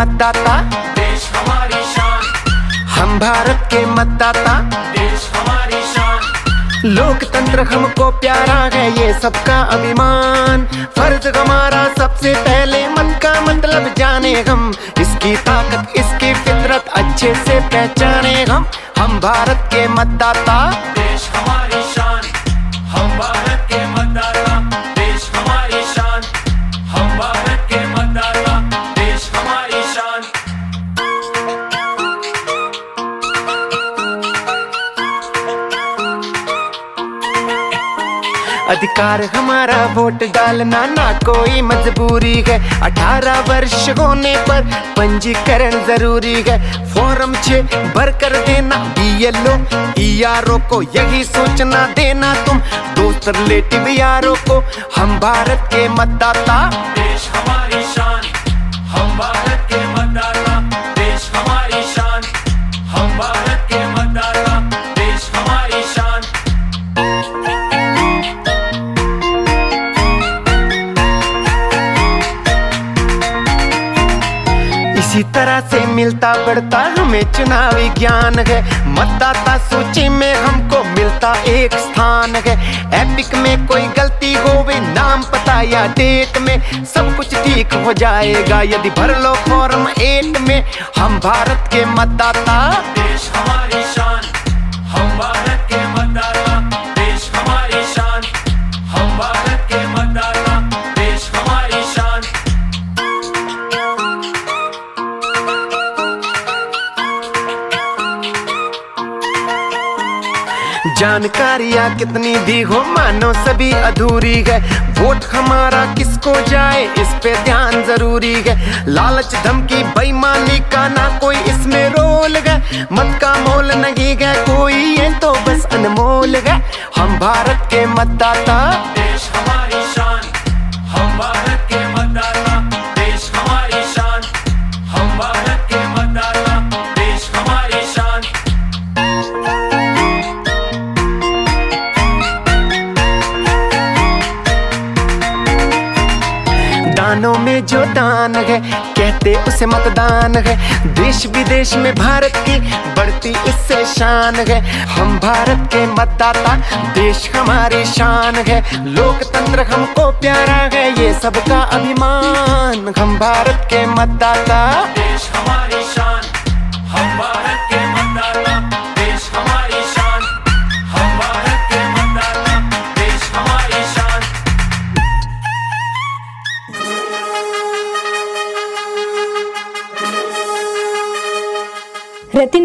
मतदाता। देश हमारी शान। हम भारत के मतदाता। देश हमारी शान। लोकतंत्र हमको प्यारा है ये सबका अभिमान। फ़र्ज़ हमारा सबसे पहले मन का मतलब जाने हम। इसकी ताकत इसकी फितरत अच्छे से पहचाने हम। हम भारत के मतदाता। देश हमारी अधिकार, हमारा वोट डालना ना कोई मजबूरी है। 18 वर्ष होने पर पंजीकरण ज़रूरी है। फॉर्म छे भर कर देना बीएलओ ईआरओ को यही सूचना देना तुम। दोस्त रिलेटिव यारों को, हम भारत के मतदाता। देश हमारी मिलता बढ़ता हमें चुनावी ज्ञान है। मतदाता सूची में हमको मिलता एक स्थान है। एपिक में कोई गलती हो होवे, नाम पता या डेट में सब कुछ ठीक हो जाएगा। यदि भर लो फॉर्म एट में, हम भारत के मतदाता। देश हमारी शान जानकारियाँ कितनी दी हो, मानो सभी अधूरी है। वोट हमारा किसको जाए, इस पे ध्यान ज़रूरी है। लालच धमकी, बेईमानी का ना कोई इसमें रोल है। मत का मोल नहीं है कोई, ये तो बस अनमोल है। हम भारत के मतदाता दानों में जो दान है, कहते उसे मतदान है। देश विदेश में भारत की बढ़ती इससे शान है। हम भारत के मतदाता, देश हमारी शान है। लोकतंत्र हमको प्यारा है, ये सबका अभिमान। हम भारत के मतदाता, देश हमारी शान, हम भारत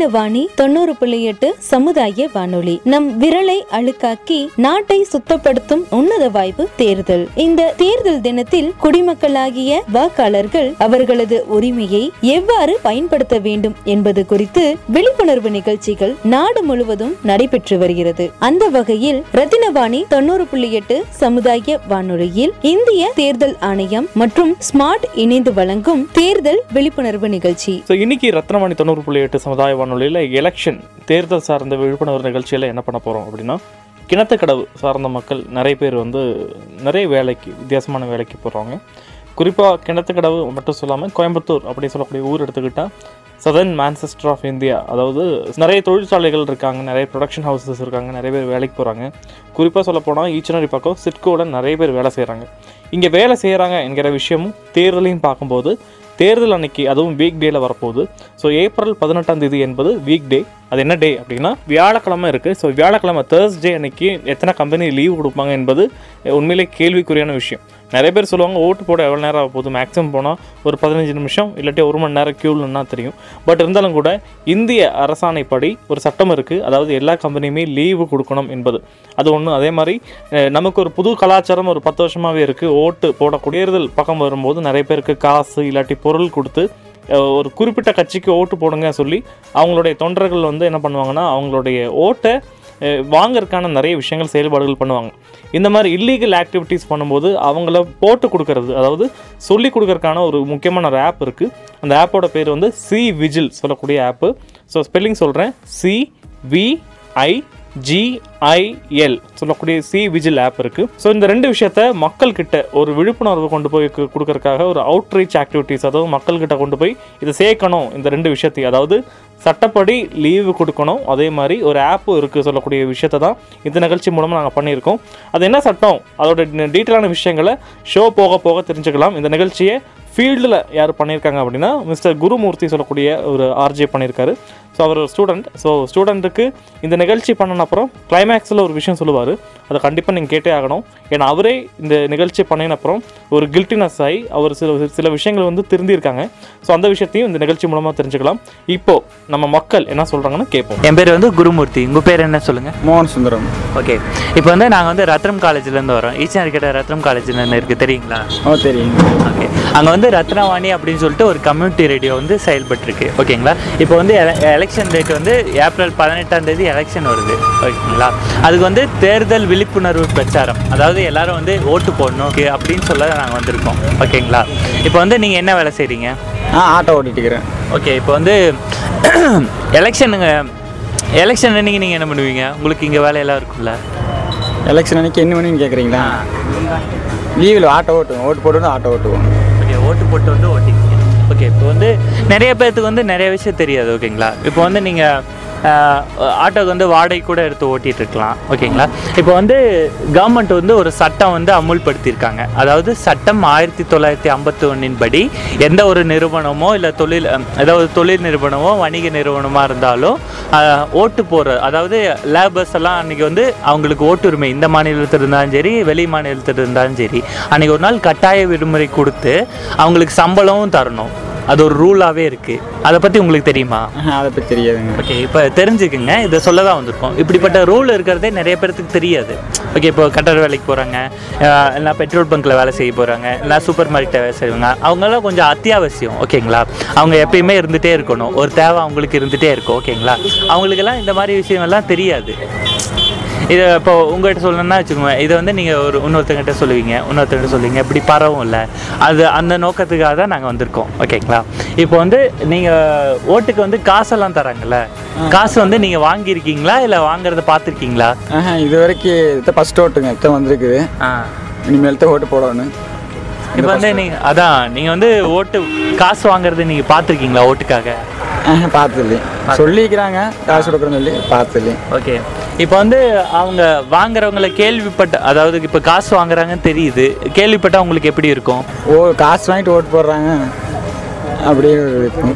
ரத்தினவாணி தொண்ணூறு புள்ளி எட்டு சமுதாய வானொலி. நம் விரலை அழுக்காக்கி நாட்டை சுத்தப்படுத்தும் உன்னத வாய்ப்பு தேர்தல். இந்த தேர்தல் தினத்தில் குடிமக்களாகிய வாக்காளர்கள் அவர்களது உரிமையை எவ்வாறு பயன்படுத்த வேண்டும் என்பது குறித்து விழிப்புணர்வு நிகழ்ச்சிகள் நாடு முழுவதும் நடைபெற்று வருகிறது. அந்த வகையில் ரத்தினவாணி தொண்ணூறு புள்ளி எட்டு சமுதாய வானொலியில் இந்திய தேர்தல் ஆணையம் மற்றும் ஸ்மார்ட் இணைந்து வழங்கும் தேர்தல் விழிப்புணர்வு நிகழ்ச்சி. இன்னைக்கு ரத்னவாணி தொண்ணூறு புள்ளி எட்டு சமுதாய வானொலியில் எலெக்ஷன் தேர்தல் சார்ந்த விழிப்புணர்வு நிகழ்ச்சியில் என்ன பண்ண போகிறோம் அப்படின்னா கிணத்துக்கடவு சார்ந்த மக்கள் நிறைய பேர் வந்து நிறைய வேலைக்கு வித்தியாசமான வேலைக்கு போகிறாங்க குறிப்பாக கிணத்துக்கடவு மட்டும் சொல்லாமல் கோயம்புத்தூர் அப்படின்னு சொல்லக்கூடிய ஊர் எடுத்துக்கிட்டால் சதர்ன் மேன்செஸ்டர் ஆஃப் இந்தியா அதாவது நிறைய தொழிற்சாலைகள் இருக்காங்க நிறைய ப்ரொடக்ஷன் ஹவுசஸ் இருக்காங்க நிறைய பேர் வேலைக்கு போகிறாங்க குறிப்பாக சொல்ல போனால் ஈச்சனரி பக்கம் சிட்கோவில் நிறைய பேர் வேலை செய்கிறாங்க இங்கே வேலை செய்கிறாங்க என்கிற விஷயமும் தேர்தலையும் பார்க்கும்போது தேர்தல் அன்னைக்கு அதுவும் வீக் டேயில் வரப்போகுது. ஸோ ஏப்ரல் பதினெட்டாம் தேதி என்பது வீக் டே அது என்ன டே அப்படின்னா வியாழக்கிழமை இருக்குது ஸோ வியாழக்கிழமை தேர்ஸ்டே அன்னைக்கு எத்தனை கம்பெனி லீவ் கொடுப்பாங்க என்பது உண்மையிலே கேள்விக்குறியான விஷயம். நிறைய பேர் சொல்லுவாங்க ஓட்டு போட எவ்வளோ நேரம் ஆக போகுது? மேக்ஸிமம் போனால் ஒரு பதினஞ்சு நிமிஷம் இல்லாட்டி ஒரு மணி நேரம் க்யூலன்னா தெரியும். பட் இருந்தாலும் கூட இந்திய அரசாணைப்படி ஒரு சட்டம் இருக்குது அதாவது எல்லா கம்பெனியுமே லீவு கொடுக்கணும் என்பது. அது ஒன்று அதே மாதிரி நமக்கு ஒரு புது கலாச்சாரம் ஒரு பத்து வருஷமாகவே இருக்குது ஓட்டு போட குடியேறுதல் பக்கம் வரும்போது நிறைய பேருக்கு காசு இல்லாட்டி பொருள் கொடுத்து ஒரு குறிப்பிட்ட கட்சிக்கு ஓட்டு போடுங்க சொல்லி அவங்களுடைய தொண்டர்கள் வந்து என்ன பண்ணுவாங்கன்னா அவங்களுடைய ஓட்டை வாங்கறதுக்கான நிறைய விஷயங்கள் செயல்பாடுகள் பண்ணுவாங்க. இந்த மாதிரி இல்லீகல் ஆக்டிவிட்டீஸ் பண்ணும்போது அவங்கள போட்டு கொடுக்கறது அதாவது சொல்லி கொடுக்கறதுக்கான ஒரு முக்கியமான ஒரு ஆப் இருக்குது அந்த ஆப்போட பேர் வந்து சி விஜில் சொல்லக்கூடிய ஆப்பு ஸோ ஸ்பெல்லிங் சொல்கிறேன் C V I G I L சொல்லக்கூடிய சி விஜில் ஆப் இருக்குது ஸோ இந்த ரெண்டு விஷயத்த மக்கள்கிட்ட ஒரு விழிப்புணர்வு கொண்டு போய் கு- கொடுக்கறதுக்காக ஒரு அவுட்ரீச் ஆக்டிவிட்டீஸ் அதாவது மக்கள்கிட்ட கொண்டு போய் இதை சேர்க்கணும் இந்த ரெண்டு விஷயத்தையும் அதாவது சட்டப்படி லீவு கொடுக்கணும். அதே மாதிரி ஒரு ஆப்பு இருக்குது சொல்லக்கூடிய விஷயத்தை தான் இந்த நிகழ்ச்சி மூலமாக நாங்கள் பண்ணியிருக்கோம். அது என்ன சட்டம்? அதோட டீட்டெயிலான விஷயங்களை ஷோ போக போக தெரிஞ்சுக்கலாம். இந்த நிகழ்ச்சியை ஃபீல்டில் யார் பண்ணியிருக்காங்க அப்படின்னா மிஸ்டர் குருமூர்த்தி சொல்லக்கூடிய ஒரு ஆர்ஜே பண்ணியிருக்காரு. ஸோ அவர் ஒரு ஸ்டூடெண்ட் ஸோ ஸ்டூடெண்ட்டுக்கு இந்த நிகழ்ச்சி பண்ணின அப்புறம் கிளைமேக்ஸில் ஒரு விஷயம் சொல்லுவார். அதை கண்டிப்பாக நீங்கள் கேட்டே ஆகணும். ஏன்னா அவரே இந்த நிகழ்ச்சி பண்ணின அப்புறம் ஒரு கில்ட்டினஸ் ஆகி அவர் சில சில விஷயங்கள் வந்து திருந்திருக்காங்க ஸோ அந்த விஷயத்தையும் இந்த நிகழ்ச்சி மூலமாக தெரிஞ்சுக்கலாம். இப்போ நம்ம மக்கள் என்ன சொல்கிறாங்கன்னு கேட்போம் என் பேர் வந்து குருமூர்த்தி. உங்கள் பேர் என்ன சொல்லுங்கள் மோகன் சுந்தரம். ஓகே இப்போ வந்து நாங்கள் வந்து ரத்னம் காலேஜ்லேருந்து வரோம். ஈச்சனார் கிட்ட ரத்னம் காலேஜ்னு இருக்குது தெரியுங்களா? ஓ தெரியும். ஓகே அங்கே வந்து ரத்னவாணி அப்படின்னு சொல்லிட்டு ஒரு கம்யூனிட்டி ரேடியோ வந்து செயல்பட்டுருக்கு. ஓகேங்களா இப்போ வந்து எலெக்ஷன் டேட் வந்து ஏப்ரல் பதினெட்டாம் தேதி எலெக்ஷன் வருது. ஓகேங்களா? அதுக்கு வந்து தேர்தல் விழிப்புணர்வு பிரச்சாரம். அதாவது எல்லாரும் வந்து ஓட்டு போடணும் அப்படின்னு சொல்ல நாங்கள் வந்திருக்கோம். ஓகேங்களா? இப்போ வந்து நீங்கள் என்ன வேலை செய்கிறீங்க ஆ ஆட்டோ ஓட்டிட்டு இருக்கிறேன் ஓகே இப்போ வந்து எலெக்ஷனுங்க எலெக்ஷன் அன்னைக்கு நீங்கள் என்ன பண்ணுவீங்க? உங்களுக்கு இங்கே வேலையெல்லாம் இருக்கும்ல? எலெக்ஷன் அன்னைக்கு என்ன பண்ணுன்னு கேட்குறீங்களா லீவில் ஆட்டோ ஓட்டுவோம். ஓட்டு போட்டு ஆட்டோ ஓட்டுவோம். ஓகே ஓட்டு போட்டு வந்து ஓட்டிங்க ஓகே இப்போ வந்து நிறைய பேர்த்துக்கு வந்து நிறைய விஷயம் தெரியாது ஓகேங்களா இப்போ வந்து நீங்கள் ஆட்டோக்கு வந்து வாடகை கூட எடுத்து ஓட்டிகிட்டு இருக்கலாம் ஓகேங்களா? இப்போ வந்து கவர்மெண்ட் வந்து ஒரு சட்டம் வந்து அமுல்படுத்தியிருக்காங்க. அதாவது சட்டம் ஆயிரத்தி தொள்ளாயிரத்தி ஐம்பத்தி ஒன்றின் படி எந்த ஒரு நிறுவனமோ இல்லை தொழில் ஏதாவது தொழில் நிறுவனமோ வணிக நிறுவனமாக இருந்தாலும் ஓட்டு போடுற அதாவது லேபர்ஸ் எல்லாம் அன்றைக்கி வந்து அவங்களுக்கு ஓட்டுரிமை இந்த மாநிலத்தில் இருந்தாலும் சரி வெளி மாநிலத்தில் இருந்தாலும் சரி அன்றைக்கி ஒரு நாள் கட்டாய விடுமுறை கொடுத்து அவங்களுக்கு சம்பளமும் தரணும். அது ஒரு ரூலாகவே இருக்குது அதை பற்றி உங்களுக்கு தெரியுமா? அதை பற்றி தெரியாதுங்க. ஓகே இப்போ தெரிஞ்சுக்குங்க. இதை சொல்ல தான் வந்திருக்கோம். இப்படிப்பட்ட ரூல் இருக்கிறதே நிறைய பேருக்கு தெரியாது. ஓகே இப்போ கட்டட வேலைக்கு போகிறாங்க இல்லை பெட்ரோல் பங்க்கில் வேலை செய்ய போகிறாங்க இல்லை சூப்பர் மார்க்கெட்டில் வேலை செய்வாங்க அவங்கெல்லாம் கொஞ்சம் அத்தியாவசியம். ஓகேங்களா அவங்க எப்பயுமே இருந்துகிட்டே இருக்கணும். ஒரு தேவை அவங்களுக்கு இருந்துகிட்டே இருக்கும். ஓகேங்களா அவங்களுக்கெல்லாம் இந்த மாதிரி விஷயங்கள்லாம் தெரியாது. இது இப்போ உங்கள்கிட்ட சொல்லணும்னா வச்சுக்கோங்க இதை வந்து நீங்கள் ஒரு இன்னொருத்தங்கிட்ட சொல்லுவீங்க இன்னொருத்தங்கிட்ட சொல்லுவீங்க இப்படி பரவும் இல்லை. அது அந்த நோக்கத்துக்காக தான் நாங்கள் வந்திருக்கோம் ஓகேங்களா? இப்போ வந்து நீங்கள் ஓட்டுக்கு வந்து காசெல்லாம் தராங்கல்ல? காசு வந்து நீங்கள் வாங்கியிருக்கீங்களா இல்லை வாங்குறத பார்த்துருக்கீங்களா? இது வரைக்கும் இதை ஃபஸ்ட் ஓட்டுங்க இதை வந்திருக்குது. ஆ. இனிமேல் தான் ஓட்டு போடணும். இப்போ வந்து நீங்கள் அதான் நீங்கள் வந்து ஓட்டு காசு வாங்குறது நீங்கள் பார்த்துருக்கீங்களா ஓட்டுக்காக? ஆஹா பார்த்ததில்லை சொல்லிக்கிறாங்க காசு கொடுக்குறேன்னு சொல்லி பார்த்ததில்லை ஓகே. இப்போ வந்து அவங்க வாங்குறவங்கள கேள்விப்பட்ட அதாவது இப்போ காசு வாங்குறாங்கன்னு தெரியுது கேள்விப்பட்டா உங்களுக்கு எப்படி இருக்கும்? ஓ காசு வாங்கிட்டு ஓட்டு போடுறாங்க. அப்படியே இருக்கும்.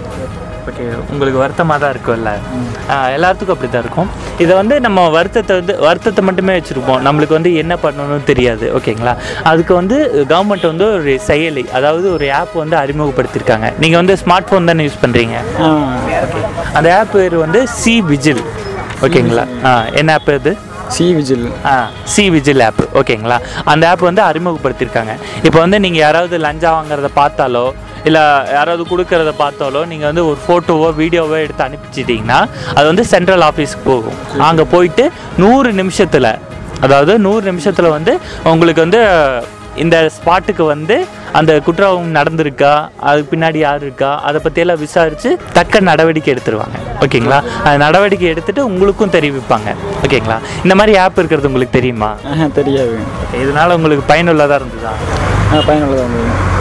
ஓகே உங்களுக்கு வருத்தமாக தான் இருக்கும்ல? எல்லாத்துக்கும் அப்படி தான் இருக்கும். இதை வந்து நம்ம வருத்தத்தை வந்து வருத்தத்தை மட்டுமே வச்சுருப்போம். நம்மளுக்கு வந்து என்ன பண்ணணும்னு தெரியாது ஓகேங்களா? அதுக்கு வந்து கவர்மெண்ட் வந்து ஒரு செயலி அதாவது ஒரு ஆப் வந்து அறிமுகப்படுத்தியிருக்காங்க நீங்கள் வந்து ஸ்மார்ட் ஃபோன் தானே யூஸ் பண்ணுறீங்க அந்த ஆப் பேர் வந்து சி விஜில் ஓகேங்களா ஆ என்ன ஆப் இது சி விஜில் ஆ சி விஜில் ஆப் ஓகேங்களா? அந்த ஆப் வந்து அறிமுகப்படுத்தியிருக்காங்க இப்போ வந்து நீங்கள் யாராவது லஞ்சா வாங்குறத பார்த்தாலோ இல்லை யாராவது கொடுக்கறத பார்த்தாலோ நீங்கள் வந்து ஒரு ஃபோட்டோவோ வீடியோவோ எடுத்து அனுப்பிச்சிட்டிங்கன்னா அது வந்து சென்ட்ரல் ஆஃபீஸ்க்கு போகும். அங்கே போயிட்டு நூறு நிமிஷத்தில் அதாவது நூறு நிமிஷத்தில் வந்து உங்களுக்கு வந்து இந்த ஸ்பாட்டுக்கு வந்து அந்த குற்றம் நடந்திருக்கா அதுக்கு பின்னாடி யார் இருக்கா அதை பற்றியெல்லாம் விசாரித்து தக்க நடவடிக்கை எடுத்துருவாங்க. ஓகேங்களா? அந்த நடவடிக்கை எடுத்துட்டு உங்களுக்கும் தெரிவிப்பாங்க. ஓகேங்களா? இந்த மாதிரி ஆப் இருக்கிறது உங்களுக்கு தெரியுமா? தெரியாது. இதனால உங்களுக்கு பயனுள்ளதாக இருந்ததா? பயனுள்ளதாக இருந்தது.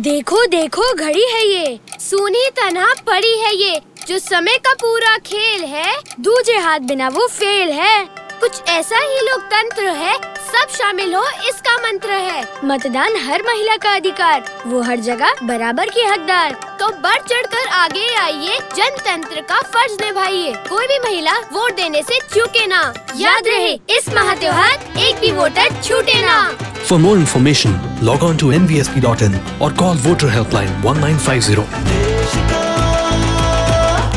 देखो देखो, घड़ी है ये। सूनी तनहा पड़ी है ये। जो समय का पूरा खेल है, दूजे हाथ बिना वो फेल है। कुछ ऐसा ही लोकतंत्र है, सब शामिल हो इसका मंत्र है। मतदान हर महिला का अधिकार, वो हर जगह बराबर की हकदार। तो बढ़ चढ़ कर आगे आइए, जनतंत्र का फ़र्ज़ निभाइए। कोई भी महिला वोट देने से चूके ना। याद रहे, इस महा एक भी वोटर छूटे ना। For more information, log on to nvsp.in or call voter helpline 1950.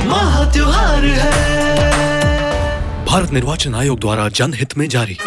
महा त्योहार है भारत निर्वाचन आयोग द्वारा जनहित में जारी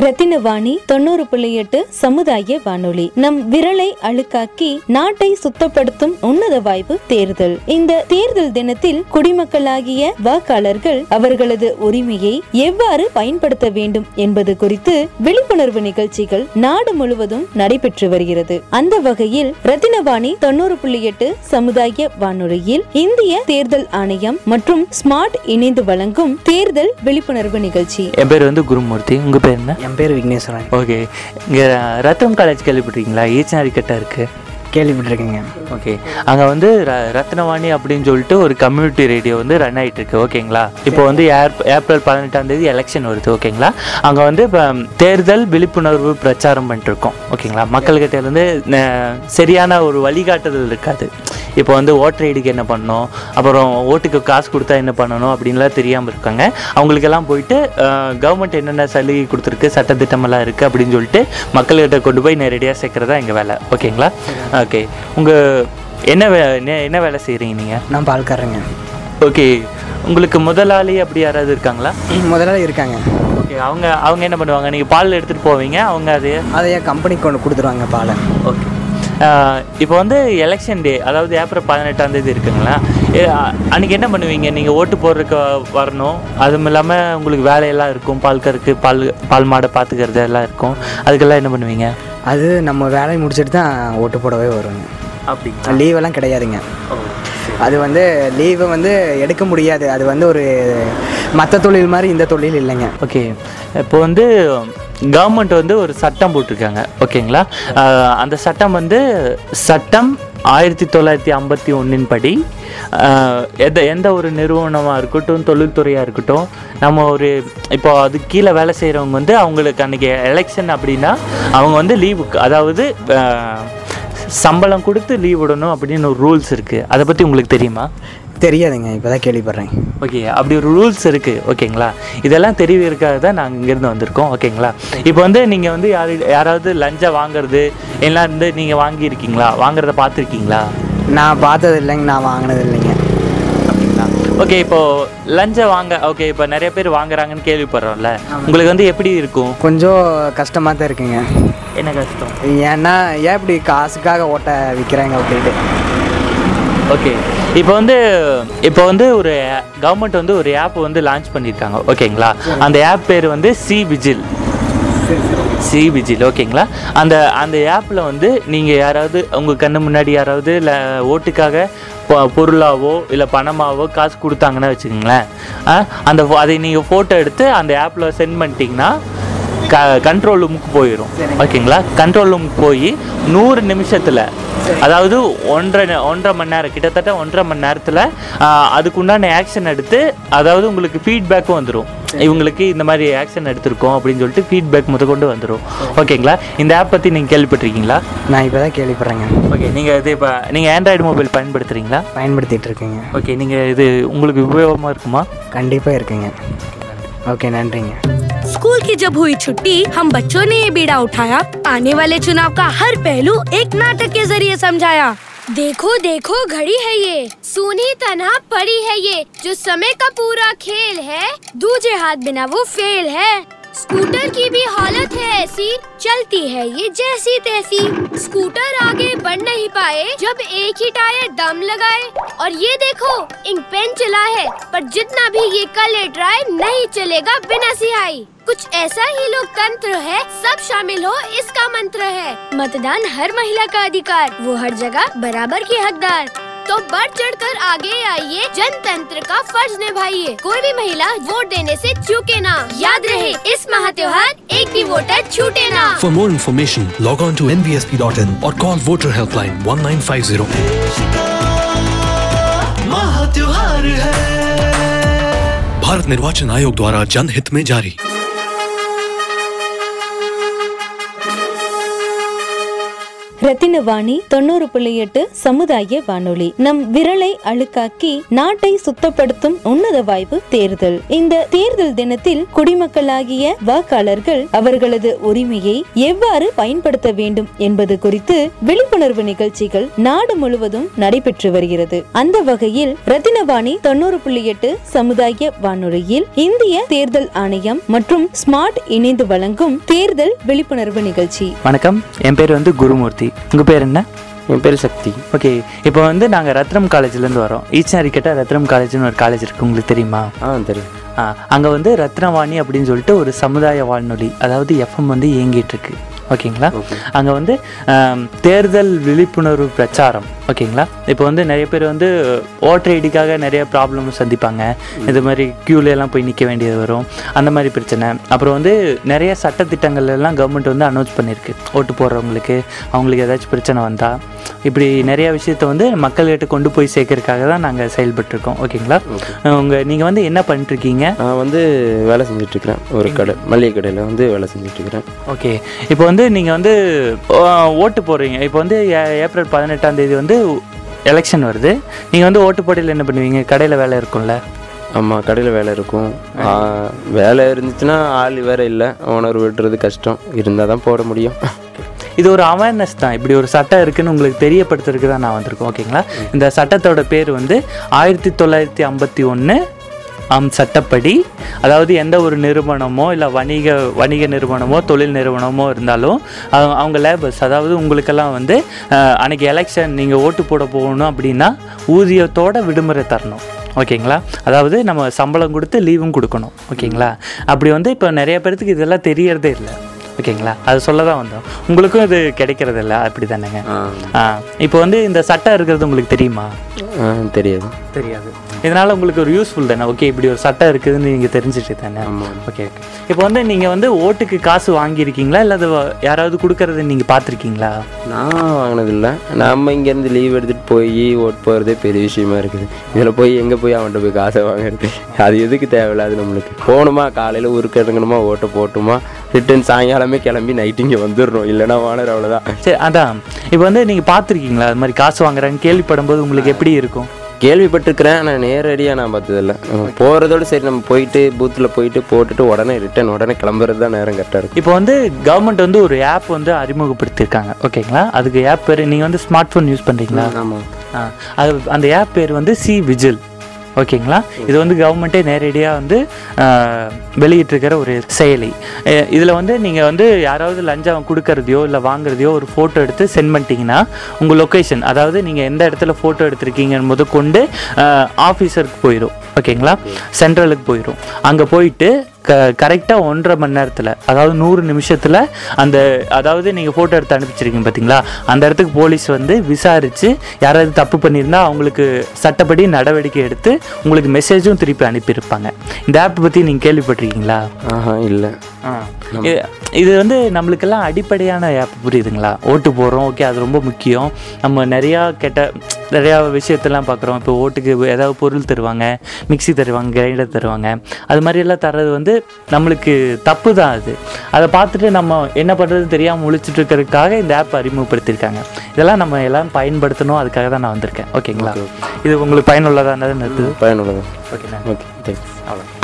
ரத்தினவாணி தொண்ணூறு புள்ளி எட்டு சமுதாய வானொலி. நம் விரலை அழுக்காக்கி நாட்டை சுத்தப்படுத்தும் உன்னத வாய்ப்பு தேர்தல். இந்த தேர்தல் தினத்தில் குடிமக்களாகிய வாக்காளர்கள் அவர்களது உரிமையை எவ்வாறு பயன்படுத்த வேண்டும் என்பது குறித்து விழிப்புணர்வு நிகழ்ச்சிகள் நாடு முழுவதும் நடைபெற்று வருகிறது. அந்த வகையில் ரத்தினவாணி தொண்ணூறு புள்ளி எட்டு சமுதாய வானொலியில் இந்திய தேர்தல் ஆணையம் மற்றும் ஸ்மார்ட் இணைந்து வழங்கும் தேர்தல் விழிப்புணர்வு நிகழ்ச்சி. என் பேர் வந்து குருமூர்த்தி. உங்கள் பேர் என்ன? என் பேர் விக்னேஸ்வரன். ஓகே. இங்கே ரத்தம் காலேஜ் கேள்விப்பட்டிருக்கீங்களா? ஈச்சனாரி கிட்ட இருக்குது கேள்விப்பட்டிருக்கீங்க. ஓகே. அங்கே வந்து ர ரத்னவாணி அப்படின்னு சொல்லிட்டு ஒரு கம்யூனிட்டி ரேடியோ வந்து ரன் ஆகிட்டு இருக்கு ஓகேங்களா? இப்போ வந்து ஏப் ஏப்ரல் பதினெட்டாம் தேதி எலெக்ஷன் வருது. ஓகேங்களா? அங்கே வந்து இப்போ தேர்தல் விழிப்புணர்வு பிரச்சாரம் பண்ணிட்டு இருக்கோம். ஓகேங்களா? மக்கள்கிட்ட இருந்து ந- சரியான ஒரு வழிகாட்டுதல் இருக்காது. இப்போ வந்து ஓட்டர் ஐடிக்கு என்ன பண்ணணும்? அப்புறம் ஓட்டுக்கு காசு கொடுத்தா என்ன பண்ணணும்? அப்படின்லாம் தெரியாமல் இருக்காங்க. அவங்களுக்கெல்லாம் போயிட்டு கவர்மெண்ட் என்னென்ன சலுகை கொடுத்துருக்கு சட்டத்திட்டமெல்லாம் இருக்குது அப்படின்னு சொல்லிட்டு மக்கள்கிட்ட கொண்டு போய் நேரடியாக சேர்க்குறதா எங்கள் வேலை. ஓகேங்களா? ஓகே. உங்கள் என்ன வே என்ன- என்ன வேலை செய்கிறீங்க நீங்கள் நான் பால்காரங்க. ஓகே. உங்களுக்கு முதலாளி அப்படி யாராவது இருக்காங்களா? முதலாளி இருக்காங்க. ஓகே. அவங்க அவங்க என்ன பண்ணுவாங்க? நீங்கள் பால் எடுத்துகிட்டு போவீங்க அவங்க அது அதை என் கம்பெனிக்கு கொண்டு கொடுத்துருவாங்க பாலை. ஓகே. இப்போ வந்து எலெக்ஷன் டே அதாவது ஏப்ரல் பதினெட்டாம் தேதி இருக்குங்களா? ஏ, அ- அன்னைக்கு என்ன பண்ணுவீங்க? நீங்கள் ஓட்டு போடுறதுக்கு வரணும். அதுவும் இல்லாமல் உங்களுக்கு வேலையெல்லாம் இருக்கும். பால் கறக்கு பால் பால் மாடை பார்த்துக்கிறது எல்லாம் இருக்கும். அதுக்கெல்லாம் என்ன பண்ணுவீங்க? அது நம்ம வேலையை முடிச்சிட்டு தான் ஓட்டு போடவே வருவாங்க அப்படி லீவெல்லாம் கிடையாதுங்க. அது வந்து லீவை வந்து எடுக்க முடியாது. அது வந்து ஒரு மற்ற தொழில் மாதிரி இந்த தொழில் இல்லைங்க. ஓகே. இப்போ வந்து கவர்மெண்ட் வந்து ஒரு சட்டம் போட்டிருக்காங்க ஓகேங்களா? அந்த சட்டம் வந்து சட்டம் ஆயிரத்தி தொள்ளாயிரத்தி ஐம்பத்தி ஒன்றின் படி எந்த எந்த ஒரு நிறுவனமாக இருக்கட்டும் தொழில்துறையாக இருக்கட்டும் நம்ம ஒரு இப்போ அது கீழே வேலை செய்கிறவங்க வந்து அவங்களுக்கு அன்றைக்கி எலெக்ஷன் அப்படின்னா அவங்க வந்து லீவுக்கு அதாவது சம்பளம் கொடுத்து லீவ் விடணும் அப்படின்னு ஒரு ரூல்ஸ் இருக்குது அதை பற்றி உங்களுக்கு தெரியுமா? தெரியாதுங்க இப்போ தான் கேள்விப்படுறேன். ஓகே அப்படி ஒரு ரூல்ஸ் இருக்குது ஓகேங்களா இதெல்லாம் தெரிவிக்கிறதுக்காக தான் நாங்கள் இங்கேருந்து வந்திருக்கோம் ஓகேங்களா இப்போ வந்து நீங்கள் வந்து யாரு யாராவது லஞ்சம் வாங்குறது எல்லாம் இருந்து நீங்கள் வாங்கியிருக்கீங்களா? வாங்குறத பார்த்துருக்கீங்களா? நான் பார்த்தது இல்லைங்க நான் வாங்கினது இல்லைங்க. அப்படிங்களா? ஓகே இப்போது லஞ்சம் வாங்க ஓகே இப்போ நிறைய பேர் வாங்குறாங்கன்னு கேள்விப்படுறோம்ல. உங்களுக்கு வந்து எப்படி இருக்கும்? கொஞ்சம் கஷ்டமாக தான் இருக்குங்க. என்ன கஷ்டம் ஏன்னா ஏன் இப்படி காசுக்காக ஓட்ட விற்கிறாங்க அப்படின்ட்டு. ஓகே இப்போ வந்து இப்போ வந்து ஒரு கவர்மெண்ட் வந்து ஒரு ஆப் வந்து லான்ச் பண்ணியிருக்காங்க. ஓகேங்களா அந்த ஆப் பேர் வந்து சி விஜில் சி விஜில் ஓகேங்களா அந்த அந்த ஆப்பில் வந்து நீங்கள் யாராவது உங்கள் கண்ணு முன்னாடி யாராவது இல்லை ஓட்டுக்காக பொருளாவோ இல்லை பணமாவோ காசு கொடுத்தாங்கன்னா வச்சுக்கோங்களேன். அந்த அதை நீங்கள் ஃபோட்டோ எடுத்து அந்த ஆப்பில் சென்ட் பண்ணிட்டீங்கன்னா க கண்ட்ரோல் ரூமுக்கு போயிடும் ஓகேங்களா கண்ட்ரோல் ரூமுக்கு போய் நூறு நிமிஷத்தில் அதாவது ஒன்றரை ஒன்றரை மணி நேரம் கிட்டத்தட்ட ஒன்றரை மணி நேரத்தில் அதுக்குண்டான ஆக்ஷன் எடுத்து அதாவது உங்களுக்கு ஃபீட்பேக்கும் வந்துடும் இவங்களுக்கு இந்த மாதிரி ஆக்ஷன் எடுத்திருக்கோம் அப்படின்னு சொல்லிட்டு ஃபீட்பேக் முத கொண்டு வந்துடும் ஓகேங்களா இந்த ஆப் பற்றி நீங்கள் கேள்விப்பட்டிருக்கீங்களா? நான் இப்போ தான் கேள்விப்படுறேங்க. ஓகே நீங்கள் இது இப்போ நீங்கள் ஆண்ட்ராய்டு மொபைல் பயன்படுத்துகிறீங்களா பயன்படுத்திட்டு இருக்கேங்க. ஓகே நீங்கள் இது உங்களுக்கு உபயோகமாக இருக்குமா? கண்டிப்பாக இருக்குங்க. ओके नंबर स्कूल की जब हुई छुट्टी हम बच्चों ने ये बीड़ा उठाया। आने वाले चुनाव का हर पहलू एक नाटक के ज़रिए समझाया। देखो देखो घड़ी है ये। सुनी तना पड़ी है ये जो समय का पूरा खेल है। दूजे हाथ बिना वो फेल है। स्कूटर की भी हालत है ऐसी, चलती है ये जैसी तैसी। स्कूटर आगे बढ़ नहीं पाए, जब एक ही टायर दम लगाए। और ये देखो इंक पेन चला है, पर जितना भी ये कर ले ट्राई नहीं चलेगा बिना सिहाई कुछ ऐसा ही लोकतंत्र है, सब शामिल हो इसका मंत्र है। मतदान हर महिला का अधिकार, वो हर जगह बराबर की हकदार। तो बढ़ चढ़कर आगे आइए जनतंत्र का फ़र्ज़ निभाइए। कोई भी महिला वोट देने से चूके ना। याद रहे इस महा त्योहार एक भी वोटर छूटे ना। For more information log on to N V S P dot in और call voter helpline one nine five zero Bharat निर्वाचन आयोग द्वारा जनहित में जारी। ரத்தினவாணி தொண்ணூறு புள்ளி எட்டு சமுதாய வானொலி. நம் விரலை அழுக்காக்கி நாட்டை சுத்தப்படுத்தும் உன்னத வாய்ப்பு தேர்தல். இந்த தேர்தல் தினத்தில் குடிமக்களாகிய வாக்காளர்கள் அவர்களது உரிமையை எவ்வாறு பயன்படுத்த வேண்டும் என்பது குறித்து விழிப்புணர்வு நிகழ்ச்சிகள் நாடு முழுவதும் நடைபெற்று வருகிறது. அந்த வகையில் ரத்தினவாணி தொண்ணூறு புள்ளி எட்டு சமுதாய வானொலியில் இந்திய தேர்தல் ஆணையம் மற்றும் ஸ்மார்ட் இணைந்து வழங்கும் தேர்தல் விழிப்புணர்வு நிகழ்ச்சி. வணக்கம். என் பேர் வந்து குருமூர்த்தி. உங்கள் பேர் என்ன? என் பேர் சக்தி. ஓகே இப்போ வந்து நாங்கள் ரத்னம் காலேஜ்லேருந்து வரோம். ஈச்சனாரி கிட்ட ரத்னம் காலேஜ்னு ஒரு காலேஜ் இருக்குது உங்களுக்கு தெரியுமா? ஆ தெரியும். ஆ அங்கே வந்து ரத்னவாணி அப்படின்னு சொல்லிட்டு ஒரு சமுதாய வானொலி அதாவது எஃப்எம் வந்து இயங்கிட்டு இருக்கு. ஓகேங்களா? அங்கே வந்து தேர்தல் விழிப்புணர்வு பிரச்சாரம். ஓகேங்களா? இப்போ வந்து நிறைய பேர் வந்து ஓட்டர் ஐடிக்காக நிறைய ப்ராப்ளம் சந்திப்பாங்க. இது மாதிரி எல்லாம் போய் நிற்க வேண்டியது வரும். அந்த மாதிரி பிரச்சனை. அப்புறம் வந்து நிறைய சட்டத்திட்டங்கள் எல்லாம் கவர்மெண்ட் வந்து அனௌன்ஸ் பண்ணியிருக்கு ஓட்டு போடுறவங்களுக்கு அவங்களுக்கு ஏதாச்சும் பிரச்சனை வந்தால் இப்படி நிறைய விஷயத்த வந்து மக்கள்கிட்ட கொண்டு போய் சேர்க்கறதுக்காக தான் நாங்கள் செயல்பட்டுருக்கோம். ஓகேங்களா? உங்கள் நீங்கள் வந்து என்ன பண்ணிட்டுருக்கீங்க? நான் வந்து வேலை செஞ்சுட்டு இருக்கிறேன். ஒரு கடை மளிகை கடையில் வந்து வேலை செஞ்சுட்டு இருக்கிறேன். ஓகே. இப்போ வந்து நீங்கள் வந்து ஓட்டு போடுறீங்க. இப்போ வந்து ஏப்ரல் பதினெட்டாம் தேதி வந்து எலெக்ஷன் வருது. நீங்கள் வந்து ஓட்டு போட்டியில் என்ன பண்ணுவீங்க? கடையில் வேலை இருக்கும்ல. ஆமாம் கடையில் வேலை இருக்கும். வேலை இருந்துச்சுன்னா ஆள் வேற இல்லை. ஓனர் விட்டுறது கஷ்டம். இருந்தால் தான் போட முடியும். இது ஒரு அவேர்னஸ் தான். இப்படி ஒரு சட்டம் இருக்குன்னு உங்களுக்கு தெரியப்படுத்துறதுக்கு தான் நான் வந்திருக்கேன் ஓகேங்களா? இந்த சட்டத்தோட பேர் வந்து ஆயிரத்தி தொள்ளாயிரத்தி ஐம்பத்தி ஒன்று சட்டப்படி அதாவது எந்த ஒரு நிறுவனமோ இல்லை வணிக வணிக நிறுவனமோ தொழில் நிறுவனமோ இருந்தாலும் அவங்க- லேபர்ஸ் அதாவது உங்களுக்கெல்லாம் வந்து அஹ், அன்னைக்கு எலெக்ஷன் நீங்கள் ஓட்டு போட போகணும் அப்படின்னா ஊதியத்தோட விடுமுறை தரணும். ஓகேங்களா? அதாவது நம்ம சம்பளம் கொடுத்து லீவும் கொடுக்கணும். ஓகேங்களா? அப்படி வந்து இப்போ நிறைய பேர்த்துக்கு இதெல்லாம் தெரியறதே இல்லை. ஓகேங்களா? அது சொல்ல தான் வந்தோம். உங்களுக்கும் இது கிடைக்கிறது இல்லை. அப்படி தானேங்க? இப்போ வந்து இந்த சட்டம் இருக்கிறது உங்களுக்கு தெரியுமா? தெரியாது. தெரியாது. இதனால உங்களுக்கு ஒரு யூஸ்ஃபுல் தானே? ஓகே இப்படி ஒரு சட்டம் இருக்குதுன்னு நீங்கள் தெரிஞ்சுட்டு தானே? ஓகே ஓகே இப்போ வந்து நீங்கள் வந்து ஓட்டுக்கு காசு வாங்கியிருக்கீங்களா? இல்லை அது யாராவது கொடுக்கறத நீங்கள் பார்த்துருக்கீங்களா? நான் வாங்கினதில்ல. நம்ம இங்கேருந்து லீவ் எடுத்துகிட்டு போய் ஓட்டு போகிறதே பெரிய விஷயமா இருக்குது. இதில் போய் எங்கே போய் அவன்கிட்ட போய் காசை வாங்குறது? அது எதுக்கு தேவையில்லாது நம்மளுக்கு. போகணுமா? காலையில் ஊருக்கு இறங்கணுமா? ஓட்டை போட்டுமா? ரிட்டர்ன் சாயங்காலமே கிளம்பி நைட்டு இங்கே வந்துடணும் இல்லைன்னா வானர் அவ்வளோதான் சரி அதான். இப்போ வந்து நீங்கள் பார்த்துருக்கீங்களா? அது மாதிரி காசு வாங்குறாங்க கேள்விப்படும்போது உங்களுக்கு எப்படி இருக்கும்? கேள்விப்பட்டிருக்கிறேன் ஆனால் நேரடியாக நான் பார்த்ததில்ல. போகிறதோட சரி நம்ம போயிட்டு பூத்தில் போயிட்டு போட்டுட்டு உடனே ரிட்டர்ன் உடனே கிளம்புறது தான் நேரம் கரெக்டாக இருக்கும். இப்போ வந்து கவர்மெண்ட் வந்து ஒரு ஆப் வந்து அறிமுகப்படுத்தியிருக்காங்க. ஓகேங்களா அதுக்கு ஆப் பேர் நீங்கள் வந்து ஸ்மார்ட் ஃபோன் யூஸ் பண்ணுறீங்களா ஆமாம் அது அந்த ஆப் பேர் வந்து சி விஜில் ஓகேங்களா? இது வந்து கவர்மெண்ட்டே நேரடியாக வந்து வெளியிட்டிருக்கிற ஒரு செயலி. இதில் வந்து நீங்கள் வந்து யாராவது லஞ்சம் கொடுக்கறதையோ இல்லை வாங்குறதையோ ஒரு ஃபோட்டோ எடுத்து சென்ட் பண்ணிட்டீங்கன்னா உங்கள் லொக்கேஷன் அதாவது நீங்கள் எந்த இடத்துல ஃபோட்டோ எடுத்திருக்கீங்கன்னு முத கொண்டு ஆஃபீஸருக்கு போயிடும் ஓகேங்களா? சென்ட்ரலுக்கு போயிடும் அங்கே போயிட்டு க கரெக்டாக ஒன்றரை மணி நேரத்தில் அதாவது நூறு நிமிஷத்தில் அந்த அதாவது நீங்கள் ஃபோட்டோ எடுத்து அனுப்பிச்சிருக்கீங்க பார்த்தீங்களா அந்த இடத்துக்கு போலீஸ் வந்து விசாரித்து யாராவது தப்பு பண்ணியிருந்தால் அவங்களுக்கு சட்டப்படி நடவடிக்கை எடுத்து உங்களுக்கு மெசேஜும் திருப்பி அனுப்பியிருப்பாங்க. இந்த ஆப் பற்றி நீங்கள் கேள்விப்பட்டிருக்கீங்களா? ஆஹா இல்லை. இது- வந்து நம்மளுக்கெல்லாம் அடிப்படையான ஆப் புரியுதுங்களா? ஓட்டு போடுறோம் ஓகே அது ரொம்ப முக்கியம். நம்ம நிறையா கெட்ட நிறையா விஷயத்தெல்லாம் பார்க்குறோம். இப்போ ஓட்டுக்கு ஏதாவது பொருள் தருவாங்க மிக்ஸி தருவாங்க கிரைண்டர் தருவாங்க. அது மாதிரி எல்லாம் தர்றது வந்து நம்மளுக்கு தப்பு தான் அது. அதை பார்த்துட்டு நம்ம என்ன பண்ணுறது தெரியாமல் முழிச்சிட்டு இருக்கிறதுக்காக இந்த ஆப் அறிமுகப்படுத்தியிருக்காங்க. இதெல்லாம் நம்ம எல்லாம் பயன்படுத்தணும். அதுக்காக தான் நான் வந்திருக்கேன். ஓகேங்களா இது உங்களுக்கு பயனுள்ளதாக இருக்குது பயனுள்ளது. ஓகே ஓகே தேங்க்ஸ் அவ்வளோ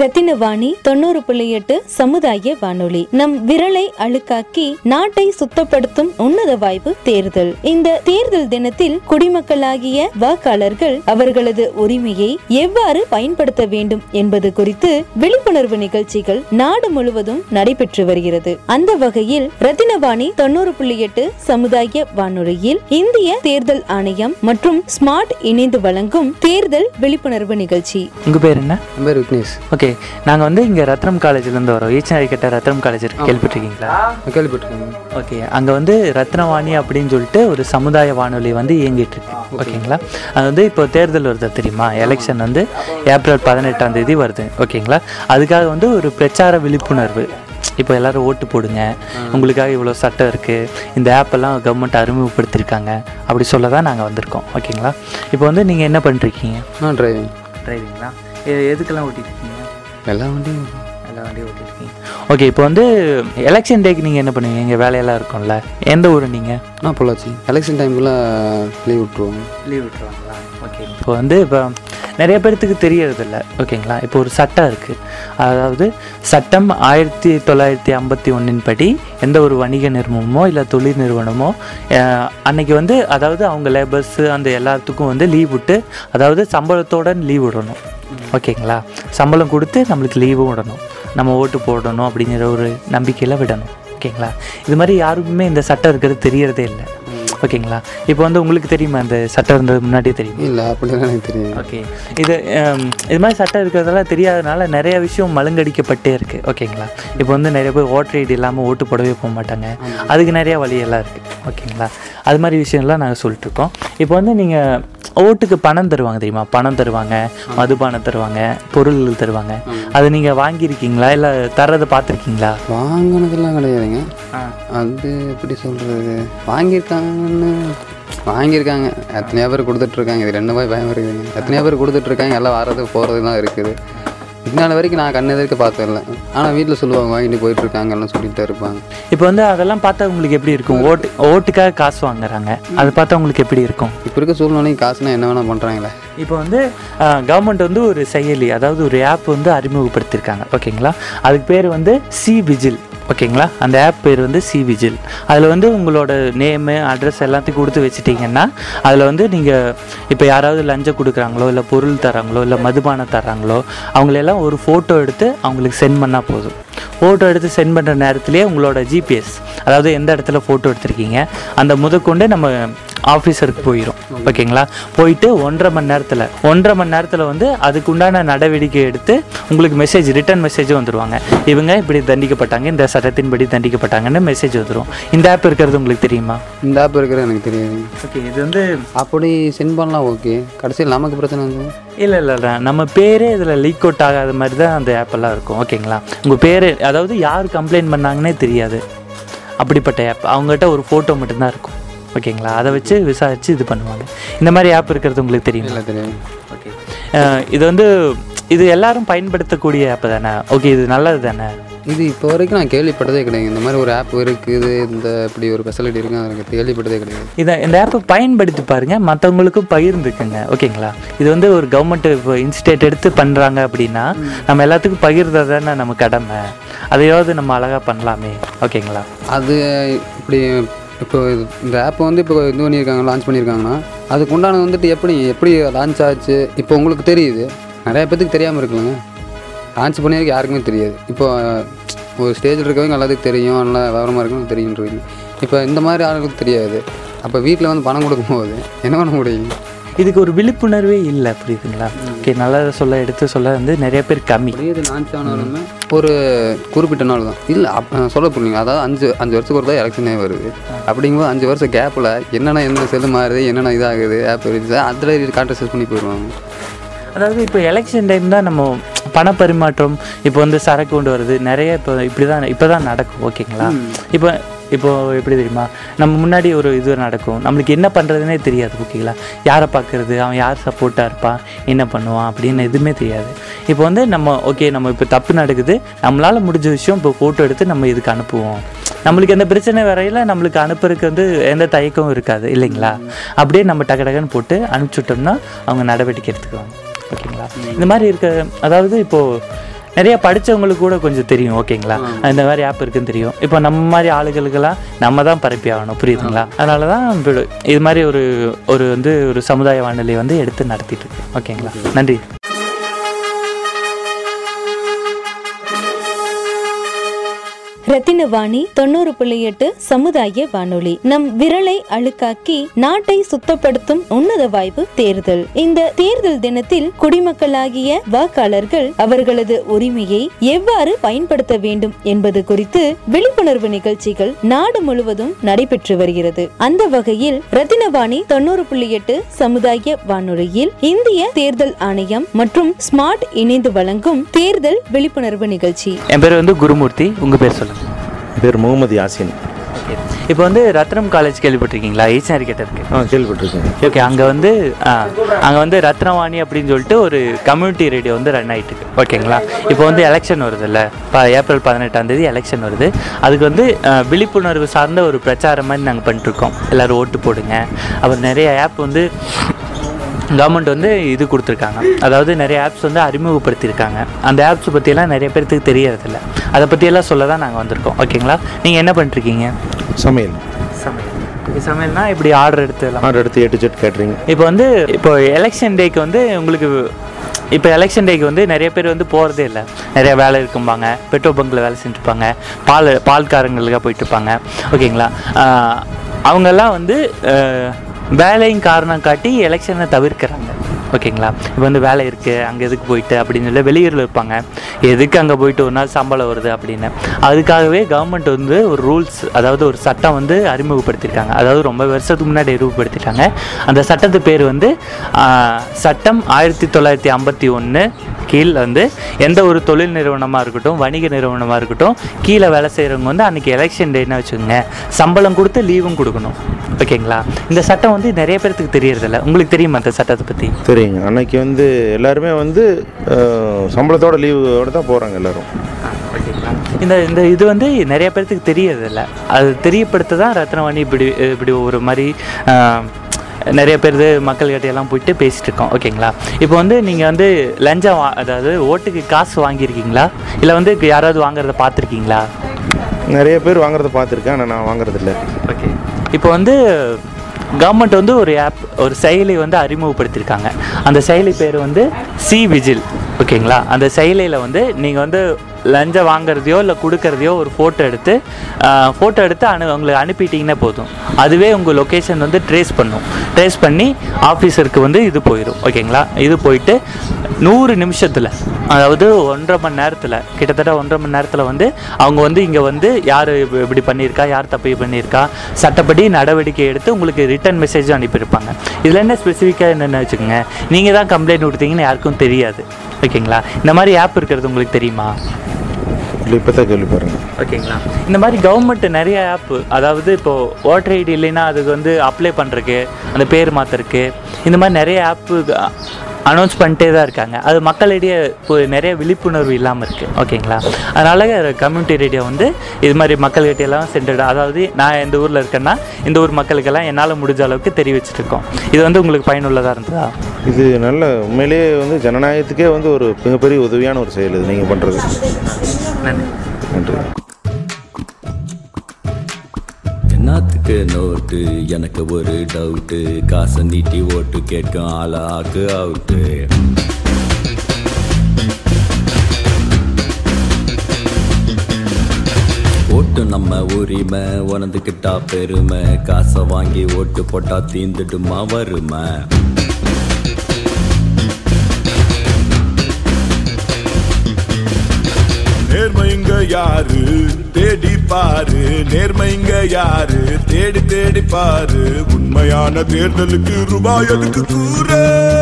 ரத்தினவாணி தொண்ணூறு புள்ளி எட்டு சமுதாய வானொலி. நம் விரலை அழுக்காக்கி நாட்டை சுத்தப்படுத்தும் உன்னத வாய்ப்பு தேர்தல். இந்த தேர்தல் தினத்தில் குடிமக்களாகிய வாக்காளர்கள் அவர்களது உரிமையை எவ்வாறு பயன்படுத்த வேண்டும் என்பது குறித்து விழிப்புணர்வு நிகழ்ச்சிகள் நாடு முழுவதும் நடைபெற்று வருகிறது. அந்த வகையில் ரத்தினவாணி தொண்ணூறு புள்ளி எட்டு சமுதாய வானொலியில் இந்திய தேர்தல் ஆணையம் மற்றும் ஸ்மார்ட் இணைந்து வழங்கும் தேர்தல் விழிப்புணர்வு நிகழ்ச்சி. உங்கள் பேர் என்ன? பேர் விக்னேஷ். ஓகே ஓகே நாங்கள் வந்து இங்கே ரத்னம் காலேஜ்லேருந்து வரோம். ஈச்சனாரி கிட்ட ரத்னம் காலேஜ் இருக்கு. கேள்விப்பட்டிருக்கீங்களா? கேள்விப்பட்டிருக்கேன். ஓகே அங்கே வந்து ரத்னவாணி அப்படின்னு சொல்லிட்டு ஒரு சமுதாய வானொலி வந்து இயங்கிட்டு இருக்கு. ஓகேங்களா? அது வந்து இப்போ தேர்தல் வருது தெரியுமா? எலெக்ஷன் வந்து ஏப்ரல் பதினெட்டாம் தேதி வருது. ஓகேங்களா? அதுக்காக வந்து ஒரு பிரச்சார விழிப்புணர்வு. இப்போ எல்லாரும் ஓட்டு போடுங்க. உங்களுக்காக இவ்வளோ சட்டம் இருக்குது இந்த ஆப்பெல்லாம் கவர்மெண்ட் அறிமுகப்படுத்தியிருக்காங்க அப்படி சொல்ல தான் நாங்கள் வந்திருக்கோம். ஓகேங்களா? இப்போ வந்து நீங்கள் என்ன பண்ணிருக்கீங்க டிரைவிங் டிரைவிங்களா எதுக்கெல்லாம் ஓட்டிட்டு எல்லா வண்டியும் எல்லா வண்டியும் ஓட்டிருக்கீங்க ஓகே இப்போ வந்து எலெக்ஷன் டேக்கு நீங்கள் என்ன பண்ணுவீங்க? இங்கே வேலையெல்லாம் இருக்கும்ல. எந்த ஊர் நீங்கள் நான் பொள்ளாச்சி. எலெக்ஷன் டைமில் லீவ் விட்ருவோம் லீவ் விட்டுருவாங்களா? ஓகே இப்போ வந்து இப்போ நிறைய பேர்த்துக்கு தெரியறதில்ல. ஓகேங்களா இப்போ ஒரு சட்டம் இருக்குது அதாவது சட்டம் ஆயிரத்தி தொள்ளாயிரத்தி ஐம்பத்தி ஒன்றின் படி எந்த ஒரு வணிக நிறுவனமோ இல்லை தொழில் நிறுவனமோ அன்னைக்கு வந்து அதாவது அவங்க லேபர்ஸு அந்த எல்லாத்துக்கும் வந்து லீவ் விட்டு அதாவது சம்பளத்தோட லீவ் விடணும். ஓகேங்களா? சம்பளம் கொடுத்து நம்மளுக்கு லீவும் விடணும். நம்ம ஓட்டு போடணும் அப்படிங்கிற ஒரு நம்பிக்கையில் விடணும். ஓகேங்களா? இது மாதிரி யாருக்குமே இந்த சட்டம் இருக்கிறது தெரியறதே இல்லை. ஓகேங்களா? இப்போ வந்து உங்களுக்கு தெரியுமா இந்த சட்டம் இருந்தது முன்னாடியே தெரியுமா? இல்லை அப்படிலாம் எனக்கு தெரியும் ஓகே. இது இது மாதிரி சட்டம் இருக்கிறதெல்லாம் தெரியாதனால நிறைய விஷயம் மழுங்கடிக்கப்பட்டே இருக்குது ஓகேங்களா? இப்போ வந்து நிறைய பேர் ஓட்டர் ஐடி இல்லாமல் ஓட்டு போடவே போக மாட்டாங்க. அதுக்கு நிறைய வழியெல்லாம் இருக்குது ஓகேங்களா? அது மாதிரி விஷயம்லாம் நாங்கள் சொல்லிட்டுருக்கோம் இப்போ வந்து நீங்கள் ஓட்டுக்கு பணம் தருவாங்க தெரியுமா? பணம் தருவாங்க மதுபானம் தருவாங்க பொருள்கள் தருவாங்க. அது நீங்கள் வாங்கியிருக்கீங்களா? இல்லை தர்றதை பார்த்துருக்கீங்களா? வாங்கினதெல்லாம் கிடையாதுங்க. அது எப்படி சொல்கிறது வாங்கியிருக்காங்கன்னு வாங்கியிருக்காங்க. எத்தனையோ பேர் கொடுத்துட்ருக்காங்க. இது ரெண்டு மாதிரி பயம் இருக்குதுங்க எத்தனையோ பேர் கொடுத்துட்ருக்காங்க. எல்லாம் வர்றது போகிறது தான் இருக்குது. இதனால வரைக்கும் நான் கண்ணு எதிர்க்க பார்த்ததில்ல. ஆனால் வீட்டில் சொல்லுவாங்க வாங்கிட்டு போயிட்டுருக்காங்கலாம் சொல்லிட்டு இருப்பாங்க. இப்போ வந்து அதெல்லாம் பார்த்தா உங்களுக்கு எப்படி இருக்கும்? ஓட்டு ஓட்டுக்காக காசு வாங்குறாங்க. அதை பார்த்தா உங்களுக்கு எப்படி இருக்கும்? இப்போ இருக்க சூழ்நிலைக்கு காசுனா என்ன வேணால் பண்ணுறாங்களே இப்போ வந்து கவர்மெண்ட் வந்து ஒரு செயலி அதாவது ஒரு ஆப் வந்து அறிமுகப்படுத்தியிருக்காங்க. ஓகேங்களா? அதுக்கு பேர் வந்து சி விஜில் ஓகேங்களா? அந்த ஆப் பேர் வந்து சி விஜில் அதில் வந்து உங்களோட நேமு அட்ரஸ் எல்லாத்தையும் கொடுத்து வச்சிட்டிங்கன்னா அதில் வந்து நீங்கள் இப்போ யாராவது லஞ்சம் கொடுக்குறாங்களோ இல்லை பொருள் தராங்களோ இல்லை மதுபானம் தராங்களோ அவங்களெல்லாம் ஒரு ஃபோட்டோ எடுத்து அவங்களுக்கு சென்ட் பண்ணால் போதும். ஃபோட்டோ எடுத்து சென்ட் பண்ணுற நேரத்திலே உங்களோட ஜிபிஎஸ் அதாவது எந்த இடத்துல ஃபோட்டோ எடுத்திருக்கீங்க அந்த முதற்கொண்டு நம்ம ஆஃபீஸருக்கு போயிடும் ஓகேங்களா? போயிட்டு ஒன்றரை மணி நேரத்தில் ஒன்றரை மணி நேரத்தில் வந்து அதுக்கு உண்டான நடவடிக்கை எடுத்து உங்களுக்கு மெசேஜ் ரிட்டர்ன் மெசேஜ் வந்துடுவாங்க இவங்க இப்படி தண்டிக்கப்பட்டாங்க இந்த சட்டத்தின்படி தண்டிக்கப்பட்டாங்கன்னு மெசேஜ் வந்துடும் இந்த ஆப் இருக்கிறது உங்களுக்கு தெரியுமா? இந்த ஆப் இருக்கிறது எனக்கு தெரியாது. ஓகே இது வந்து அப்படி சென்ட் பண்ணலாம் ஓகே கடைசியில் நமக்கு பிரச்சனை வந்து? இல்லை இல்லை இல்லை. நம்ம பேரே இதில் லீக் அவுட் ஆகாத மாதிரி தான் அந்த ஆப்பெல்லாம் இருக்கும். ஓகேங்களா? உங்கள் பேர் அதாவது யார் கம்ப்ளைண்ட் பண்ணாங்கன்னே தெரியாது. அப்படிப்பட்ட ஆப் அவங்ககிட்ட ஒரு ஃபோட்டோ மட்டும்தான் இருக்கும். ஓகேங்களா? அதை வச்சு விசாரித்து இது பண்ணுவாங்க. இந்த மாதிரி ஆப் இருக்கிறது உங்களுக்கு தெரியும்? தெரியாது. ஓகே. இது வந்து இது எல்லாரும் பயன்படுத்தக்கூடிய ஆப் தானே? ஓகே இது நல்லது தானே? இது இப்போ வரைக்கும் நான் கேள்விப்பட்டதே கிடையாது. இந்த மாதிரி ஒரு ஆப் இருக்குது இந்த இப்படி ஒரு ஃபெசிலிட்டி இருக்குது எனக்கு கேள்விப்பட்டதே கிடையாது. இதை இந்த ஆப்பை பயன்படுத்தி பாருங்க மற்றவங்களுக்கும் பகிர்ந்துக்குங்க ஓகேங்களா? இது வந்து ஒரு கவர்மெண்ட் இப்போ இன்ஸ்டேட் எடுத்து பண்ணுறாங்க அப்படின்னா நம்ம எல்லாத்துக்கும் பகிர்றது தானே நம்ம கடமை. அதையாவது நம்ம அழகாக பண்ணலாமே ஓகேங்களா? அது இப்படி இப்போ இந்த ஆப்பை வந்து இப்போ இது பண்ணியிருக்காங்க லான்ச் பண்ணியிருக்காங்கன்னா அதுக்கு உண்டானது வந்துட்டு எப்படி எப்படி லான்ச் ஆச்சு? இப்போ உங்களுக்கு தெரியுது. நிறைய பேத்துக்கு தெரியாமல் இருக்குல்லங்க. லான்ச் பண்ணியிருக்க யாருக்குமே தெரியாது. இப்போ ஒரு ஸ்டேஜில் இருக்கவங்க எல்லாத்துக்கும் தெரியும். நல்லா விவரமாக இருக்கவங்க தெரியுன்றீங்க. இப்போ இந்த மாதிரி ஆளுங்களுக்கு தெரியாது. அப்போ வீட்டில் வந்து பணம் கொடுக்கும்போது என்ன பண்ண முடியும்? இதுக்கு ஒரு விழிப்புணர்வே இல்லை புரியுதுங்களா? ஓகே நல்லதை சொல்ல எடுத்து சொல்ல வந்து நிறைய பேர் கம்மி. இது லான்ச் ஆனாலுமே ஒரு குறிப்பிட்ட நாள் தான். இல்லை அப் சொல்ல புரியுங்க அதாவது அஞ்சு அஞ்சு வருஷத்துக்கு ஒரு தான் எலெக்ஷனே வருது. அப்படிங்கும்போது அஞ்சு வருஷம் கேப்பில் என்னென்ன என்ன செல்லு மாறுது என்னென்ன இதாகுது ஆப் இருக்குது அதில் கான்ட்ரஸ் பண்ணி போயிடுவாங்க. அதாவது இப்போ எலெக்ஷன் டைம் தான் நம்ம பண பரிமாற்றம் இப்போ வந்து சரக்கு கொண்டு வருது. நிறைய இப்போ இப்படி தான் இப்போ தான் நடக்கும். ஓகேங்களா? இப்போ இப்போ எப்படி தெரியுமா? நம்ம முன்னாடி ஒரு இது நடக்கும். நம்மளுக்கு என்ன பண்ணுறதுனே தெரியாது. ஓகேங்களா? யாரை பார்க்குறது? அவன் யார் சப்போர்ட்டாக இருப்பான்? என்ன பண்ணுவான்? அப்படின்னு எதுவுமே தெரியாது. இப்போ வந்து நம்ம ஓகே நம்ம இப்போ தப்பு நடக்குது. நம்மளால் முடிஞ்ச விஷயம் இப்போ ஃபோட்டோ எடுத்து நம்ம இதுக்கு அனுப்புவோம். நம்மளுக்கு எந்த பிரச்சனை வரையில நம்மளுக்கு அனுப்புறதுக்கு வந்து எந்த தயக்கமும் இருக்காது. இல்லைங்களா? அப்படியே நம்ம டக்கு டக்குன்னு போட்டு அனுப்பிச்சுட்டோம்னா அவங்க நடவடிக்கை எடுத்துக்குவாங்க. ஓகேங்களா? இந்த மாதிரி இருக்க அதாவது இப்போது நிறைய படித்தவங்களுக்கு கூட கொஞ்சம் தெரியும் ஓகேங்களா? இந்த மாதிரி ஆப் இருக்குன்னு தெரியும். இப்போ நம்ம மாதிரி ஆளுகளுக்கெல்லாம் நம்ம தான் பரப்பி ஆகணும் புரியுதுங்களா? அதனால தான் இது மாதிரி ஒரு ஒரு வந்து ஒரு சமுதாய வானொலி வந்து எடுத்து நடத்திட்டு இருக்கு. ஓகேங்களா? நன்றி. ரத்தினவாணி தொண்ணூறு புள்ளி எட்டு சமுதாய வானொலி. நம் விரலை அழுக்காக்கி நாட்டை சுத்தப்படுத்தும் உன்னத வாய்ப்பு தேர்தல். இந்த தேர்தல் தினத்தில் குடிமக்களாகிய வாக்காளர்கள் அவர்களது உரிமையை எவ்வாறு பயன்படுத்த வேண்டும் என்பது குறித்து விழிப்புணர்வு நிகழ்ச்சிகள் நாடு முழுவதும் நடைபெற்று வருகிறது. அந்த வகையில் ரத்தினவாணி தொண்ணூறு புள்ளி எட்டு சமுதாய வானொலியில் இந்திய தேர்தல் ஆணையம் மற்றும் ஸ்மார்ட் இணைந்து வழங்கும் தேர்தல் விழிப்புணர்வு நிகழ்ச்சி. என் பேர் வந்து குருமூர்த்தி. உங்க பேர் சொல்லுங்க. பேர் முகமது யாசின். இப்போ வந்து ரத்னம் காலேஜ் கேள்விப்பட்டிருக்கீங்களா? ஈச்சனாரி கிட்ட இருக்கு ஆ கேள்விப்பட்டிருக்கேன். ஓகே அங்கே வந்து அங்கே வந்து ரத்னவாணி அப்படின்னு சொல்லிட்டு ஒரு கம்யூனிட்டி ரேடியோ வந்து ரன் ஆகிட்டு இருக்கு ஓகேங்களா? இப்போ வந்து எலெக்ஷன் வருதுல்ல. இப்போ ஏப்ரல் பதினெட்டாம் தேதி எலெக்ஷன் வருது. அதுக்கு வந்து விழிப்புணர்வு சார்ந்த ஒரு பிரச்சாரம் மாதிரி நாங்கள் பண்ணிட்டுருக்கோம். எல்லோரும் ஓட்டு போடுங்க. அப்புறம் நிறைய ஆப் வந்து கவர்மெண்ட் வந்து இது கொடுத்துருக்காங்க. அதாவது நிறைய ஆப்ஸ் வந்து அறிமுகப்படுத்தியிருக்காங்க. அந்த ஆப்ஸ் பற்றியெல்லாம் நிறைய பேர்த்துக்கு தெரியறதில்ல. அதை பற்றியெல்லாம் சொல்ல தான் நாங்கள் வந்திருக்கோம். ஓகேங்களா? நீங்கள் என்ன பண்ணிருக்கீங்க? சமையல். சமையல். சமையல்னா இப்படி ஆர்டர் எடுத்து எல்லாம்? ஆர்டர் எடுத்து ஏ டு ஜெட் கேட்ரிங் இப்போ வந்து இப்போ எலெக்ஷன் டேக்கு வந்து உங்களுக்கு இப்போ எலெக்ஷன் டேக்கு வந்து நிறைய பேர் வந்து போகிறதே இல்லை. நிறைய வேலை இருக்கும்பாங்க. பெட்ரோல் பங்க்கில் வேலை செஞ்சுருப்பாங்க. பால் பால்காரங்களுக்காக போயிட்டு இருப்பாங்க. ஓகேங்களா? அவங்கெல்லாம் வந்து வேலையின் வேலையும் காரணம் காட்டி எலெக்ஷனை தவிர்க்கிறாங்க. ஓகேங்களா? இப்போ வந்து வேலை இருக்குது அங்கே எதுக்கு போயிட்டு அப்படின்னு சொல்லி வெளியூரில் இருப்பாங்க. எதுக்கு அங்கே போயிட்டு ஒரு நாள் சம்பளம் வருது அப்படின்னு. அதுக்காகவே கவர்மெண்ட் வந்து ஒரு ரூல்ஸ் அதாவது ஒரு சட்டம் வந்து அறிமுகப்படுத்தியிருக்காங்க அதாவது ரொம்ப வருஷத்துக்கு முன்னாடி அறிமுகப்படுத்திட்டாங்க அந்த சட்டத்து பேர் வந்து சட்டம் ஆயிரத்தி தொள்ளாயிரத்தி ஐம்பத்தி ஒன்று கீழ் வந்து எந்த ஒரு தொழில் நிறுவனமாக இருக்கட்டும் வணிக நிறுவனமாக இருக்கட்டும் கீழே வேலை செய்கிறவங்க வந்து அன்றைக்கி எலெக்ஷன் டேன்னு வச்சுக்கோங்க. சம்பளம் கொடுத்து லீவும் கொடுக்கணும். ஓகேங்களா? இந்த சட்டம் வந்து நிறைய பேர்த்துக்கு தெரியறதில்ல. உங்களுக்கு தெரியுமா அந்த சட்டத்தை பற்றி தெரியுங்க அன்னைக்கு வந்து எல்லாருமே வந்து சம்பளத்தோட லீவோட தான் போகிறாங்க எல்லாரும். இந்த இந்த இது வந்து நிறைய பேர்த்துக்கு தெரியறதில்ல. அது தெரியப்படுத்த தான் ரத்னவாணி இப்படி இப்படி ஒரு மாதிரி நிறைய பேர் மக்கள்கிட்ட எல்லாம் போயிட்டு பேசிட்டு இருக்கோம் ஓகேங்களா இப்போ வந்து நீங்கள் வந்து லஞ்சம் வா அதாவது ஓட்டுக்கு காசு வாங்கியிருக்கீங்களா? இல்லை வந்து யாராவது வாங்குறத பார்த்துருக்கீங்களா? நிறைய பேர் வாங்குறத பார்த்துருக்கேன் ஆனால் நான் வாங்குறதில்ல. ஓகே இப்போ வந்து கவர்மெண்ட் வந்து ஒரு ஆப் ஒரு செயலி வந்து அறிமுகப்படுத்தியிருக்காங்க. அந்த செயலி பேர் வந்து சி விஜில் ஓகேங்களா அந்த செயலியில் வந்து நீங்கள் வந்து லஞ்சம் வாங்குறதையோ இல்லை கொடுக்கறதையோ ஒரு ஃபோட்டோ எடுத்து ஃபோட்டோ எடுத்து அனு உங்களுக்கு அனுப்பிட்டிங்கன்னா போதும். அதுவே உங்கள் லொக்கேஷன் வந்து ட்ரேஸ் பண்ணும். ட்ரேஸ் பண்ணி ஆஃபீஸருக்கு வந்து இது போயிடும் ஓகேங்களா இது போயிட்டு நூறு நிமிஷத்தில் அதாவது ஒன்றரை மணி நேரத்தில் கிட்டத்தட்ட ஒன்றரை மணி நேரத்தில் வந்து அவங்க வந்து இங்கே வந்து யார் இப்படி பண்ணியிருக்கா? யார் தப்பு பண்ணியிருக்கா? சட்டப்படி நடவடிக்கை எடுத்து உங்களுக்கு ரிட்டன் மெசேஜும் அனுப்பியிருப்பாங்க. இதில் என்ன ஸ்பெசிஃபிக்காக என்னென்னு வச்சுக்கோங்க. நீங்கள் தான் கம்ப்ளைண்ட் கொடுத்தீங்கன்னு யாருக்கும் தெரியாது. ஓகேங்களா இந்த மாதிரி ஆப் இருக்கிறது உங்களுக்கு தெரியுமா? இல்லை இப்போ தான் கேள்வி பாருங்க ஓகேங்களா? இந்த மாதிரி கவர்மெண்ட் நிறைய ஆப் அதாவது இப்போது ஓட்டர் ஐடி இல்லைன்னா அதுக்கு வந்து அப்ளை பண்ணுறக்கு அந்த பேர் மாற்றுறக்கு இந்த மாதிரி நிறைய ஆப்பு அனௌன்ஸ் பண்ணிட்டே தான் இருக்காங்க. அது மக்களிடையே இப்போ நிறைய விழிப்புணர்வு இல்லாமல் இருக்குது ஓகேங்களா? அதனால் கம்யூனிட்டி ரேடியோ வந்து இது மாதிரி மக்கள்கிட்ட எல்லாம் சென்டர்டு அதாவது நான் இந்த ஊரில் இருக்கேன்னா இந்த ஊர் மக்களுக்கெல்லாம் என்னால் முடிஞ்ச அளவுக்கு தெரிவிச்சிட்டு இருக்கோம். இது வந்து உங்களுக்கு பயனுள்ளதாக இருந்ததா? இது நல்ல உண்மையிலேயே வந்து ஜனநாயகத்துக்கே வந்து ஒரு மிகப்பெரிய உதவியான ஒரு செயல் இது நீங்கள் பண்ணுறது நன்றி. நன்றி. என்னத்துக்கு நோட்டு எனக்கு ஒரு டவுட்டு காசை நீட்டி ஓட்டு கேட்கும் ஆளாக்கு அவுட்டு ஓட்டு நம்ம உரிமை உணர்ந்துக்கிட்டா பெருமை. காசை வாங்கி ஓட்டு போட்டா தீந்துடுமா வருமை நேர்மைங்க யாரு? தேடி பாரு நேர்மைங்க யாரு? தேடி தேடி பாரு. உண்மையான தேர்தலுக்கு ரூபாய் எதுக்கு கூற.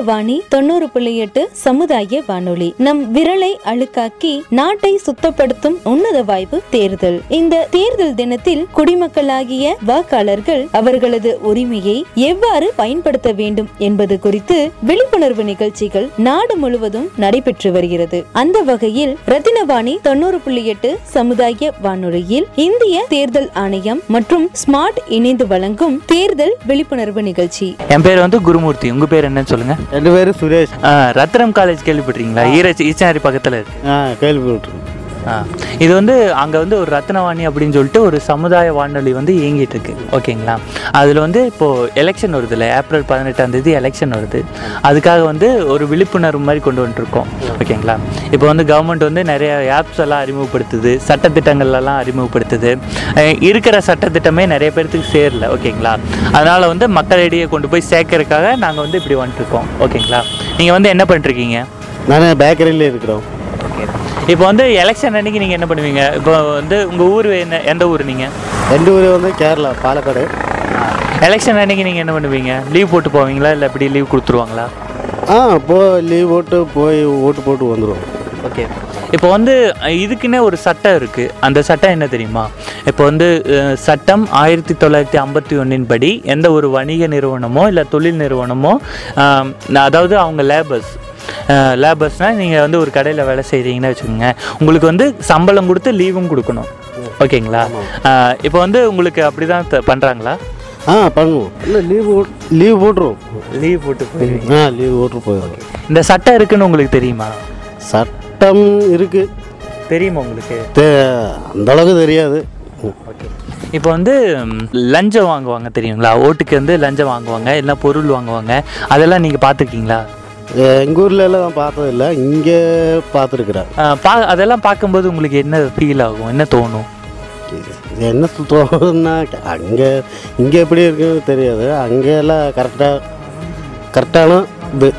ரத்தினவாணி தொண்ணூறு புள்ளி எட்டு சமுதாய வானொலி. நம் விரலை அழுக்காக்கி நாட்டை சுத்தப்படுத்தும் உன்னத வாய்ப்பு தேர்தல். இந்த தேர்தல் தினத்தில் குடிமக்களாகிய வாக்காளர்கள் அவர்களது உரிமையை எவ்வாறு பயன்படுத்த வேண்டும் என்பது குறித்து விழிப்புணர்வு நிகழ்ச்சிகள் நாடு முழுவதும் நடைபெற்று வருகிறது. அந்த வகையில் ரத்தினவாணி தொண்ணூறு புள்ளி எட்டு சமுதாய வானொலியில் இந்திய தேர்தல் ஆணையம் மற்றும் ஸ்மார்ட் இணைந்து வழங்கும் தேர்தல் விழிப்புணர்வு நிகழ்ச்சி. என் பேர் வந்து குருமூர்த்தி. உங்க பேர் என்னன்னு சொல்லுங்க. என் பேர் சுரேஷ். ரத்னம் காலேஜ் கேள்விப்பட்டிருக்கீங்களா? ஈரச்சி ஈச்சனாரி பக்கத்தில் இருக்கு. ஆ கேள்விப்பட்டிருக்கேன். இது வந்து அங்கே வந்து ஒரு ரத்னவாணி அப்படின்னு சொல்லிட்டு ஒரு சமுதாய வானொலி வந்து இயங்கிட்டு இருக்கு ஓகேங்களா? அதில் வந்து இப்போது எலெக்ஷன் வருது இல்லை? ஏப்ரல் பதினெட்டாம் தேதி எலெக்ஷன் வருது. அதுக்காக வந்து ஒரு விழிப்புணர்வு மாதிரி கொண்டு வந்துட்டுருக்கோம் ஓகேங்களா? இப்போ வந்து கவர்மெண்ட் வந்து நிறைய ஆப்ஸ் எல்லாம் அறிமுகப்படுத்துது. சட்டத்திட்டங்கள்லாம் அறிமுகப்படுத்துது. இருக்கிற சட்டத்திட்டமே நிறைய பேர்த்துக்கு சேரல. ஓகேங்களா? அதனால் வந்து மக்களிடையே கொண்டு போய் சேர்க்கறதுக்காக நாங்கள் வந்து இப்படி வந்துட்டுருக்கோம் ஓகேங்களா? நீங்கள் வந்து என்ன பண்ணிருக்கீங்க நான் பேக்கரியில் இருக்கிறோம். ஓகே இப்போ வந்து எலெக்ஷன் அன்னைக்கு நீங்கள் என்ன பண்ணுவீங்க? இப்போ வந்து உங்கள் ஊர் என்ன எந்த ஊர் நீங்கள் ரெண்டு ஊர் வந்து கேரளா பாலக்காடு. எலெக்ஷன் அன்னைக்கு நீங்கள் என்ன பண்ணுவீங்க? லீவ் போட்டு போவீங்களா? இல்லை எப்படி லீவ் கொடுத்துருவாங்களா? ஆ போ லீவ் போட்டு போய் ஓட்டு போட்டு வந்துடுவோம் ஓகே இப்போ வந்து இதுக்குன்னே ஒரு சட்டம் இருக்குது அந்த சட்டம் என்ன தெரியுமா? இப்போ வந்து சட்டம் ஆயிரத்தி தொள்ளாயிரத்தி ஐம்பத்தி ஒன்றின் படி எந்த ஒரு வணிக நிறுவனமோ இல்லை தொழில் நிறுவனமோ அதாவது அவங்க லேபர்ஸ் லேபர்ஸ்னால் நீங்கள் வந்து ஒரு கடையில் வேலை செய்கிறீங்கன்னு வச்சுக்கோங்க. உங்களுக்கு வந்து சம்பளம் கொடுத்து லீவும் கொடுக்கணும். ஓகேங்களா? இப்போ வந்து உங்களுக்கு அப்படி தான் பண்ணுறாங்களா ஆ பண்ணுவோம். இல்லை லீவ் லீவ் போட்டுருவோம். லீவ் போட்டு போயிடுவீங்க. ஆ லீவ் போட்டு போயிடுவோம். இந்த சட்டம் இருக்குன்னு உங்களுக்கு தெரியுமா? சட்டம் இருக்கு. தெரியுமா உங்களுக்கு? அந்த அளவுக்கு தெரியாது. இப்போ வந்து லஞ்சம் வாங்குவாங்க தெரியுங்களா? ஓட்டுக்கு வந்து லஞ்சம் வாங்குவாங்க இல்லை பொருள் வாங்குவாங்க. அதெல்லாம் நீங்கள் பார்த்துருக்கீங்களா? எங்கள் ஊரில் எல்லாம் நான் பார்த்ததில்ல இங்கே பார்த்துருக்குறேன் பா அதெல்லாம் பார்க்கும்போது உங்களுக்கு என்ன ஃபீல் ஆகும்? என்ன தோணும்? என்ன தோணுதுன்னா அங்கே இங்கே எப்படி இருக்குன்னு தெரியாது. அங்கே எல்லாம் கரெக்டாக கரெக்டான இது.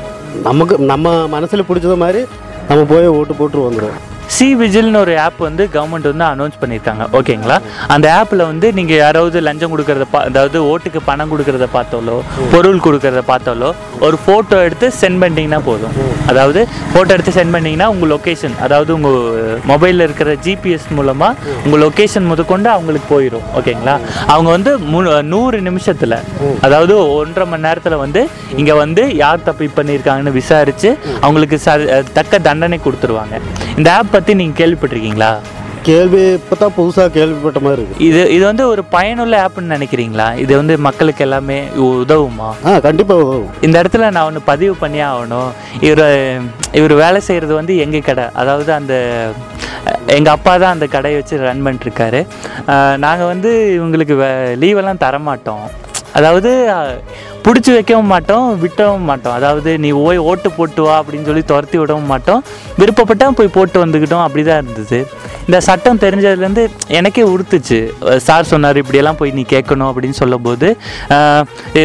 நமக்கு நம்ம மனசில் பிடிச்சத மாதிரி நம்ம போய் ஓட்டு போட்டு வந்துடுவோம் சி விஜில்னு ஒரு ஆப் வந்து கவர்மெண்ட் வந்து அனௌன்ஸ் பண்ணியிருக்காங்க. ஓகேங்களா அந்த ஆப்பில் வந்து நீங்கள் யாராவது லஞ்சம் கொடுக்கறத பா அதாவது ஓட்டுக்கு பணம் கொடுக்கறத பார்த்தாலோ பொருள் கொடுக்கறத பார்த்தாலோ ஒரு ஃபோட்டோ எடுத்து சென்ட் பண்ணிட்டீங்கன்னா போதும். அதாவது ஃபோட்டோ எடுத்து சென்ட் பண்ணிங்கன்னா உங்கள் லொக்கேஷன் அதாவது உங்கள் மொபைலில் இருக்கிற ஜிபிஎஸ் மூலமாக உங்கள் லொக்கேஷன் முதற்கொண்டு அவங்களுக்கு போயிடும் ஓகேங்களா அவங்க வந்து மு நூறு நிமிஷத்தில் அதாவது ஒன்றரை மணி நேரத்தில் வந்து இங்கே வந்து யார் தப்பு பண்ணியிருக்காங்கன்னு விசாரித்து அவங்களுக்கு ச தக்க தண்டனை கொடுத்துருவாங்க. இந்த ஆப் பற்றி நீங்கள் கேள்விப்பட்டிருக்கீங்களா? கேள்வி இப்போ தான் புதுசாக கேள்விப்பட்ட மாதிரி இருக்கு. இது இது வந்து ஒரு பயனுள்ள ஆப்னு நினைக்கிறீங்களா? இது வந்து மக்களுக்கு எல்லாமே உதவுமா? ஆ கண்டிப்பாக உதவும். இந்த இடத்துல நான் ஒன்று பதிவு பண்ணியே ஆகணும். இவர் இவர் வேலை செய்கிறது வந்து எங்கள் கடை அதாவது அந்த எங்கள் அப்பா தான் அந்த கடையை வச்சு ரன் பண்ணிட்டுருக்காரு நாங்கள் வந்து இவங்களுக்கு லீவெல்லாம் தர மாட்டோம் அதாவது பிடிச்சி வைக்கவும் மாட்டோம் விட்டவும் மாட்டோம். அதாவது நீ ஓய் ஓட்டு போட்டு வா அப்படின்னு சொல்லி துரத்தி விடவும் மாட்டோம். விருப்பப்பட்டால் போய் போட்டு வந்துக்கிட்டோம் அப்படி தான் இருந்தது. இந்த சட்டம் தெரிஞ்சதுலேருந்து எனக்கே உறுத்துச்சு. சார் சொன்னார் இப்படியெல்லாம் போய் நீ கேட்கணும் அப்படின்னு சொல்லும்போது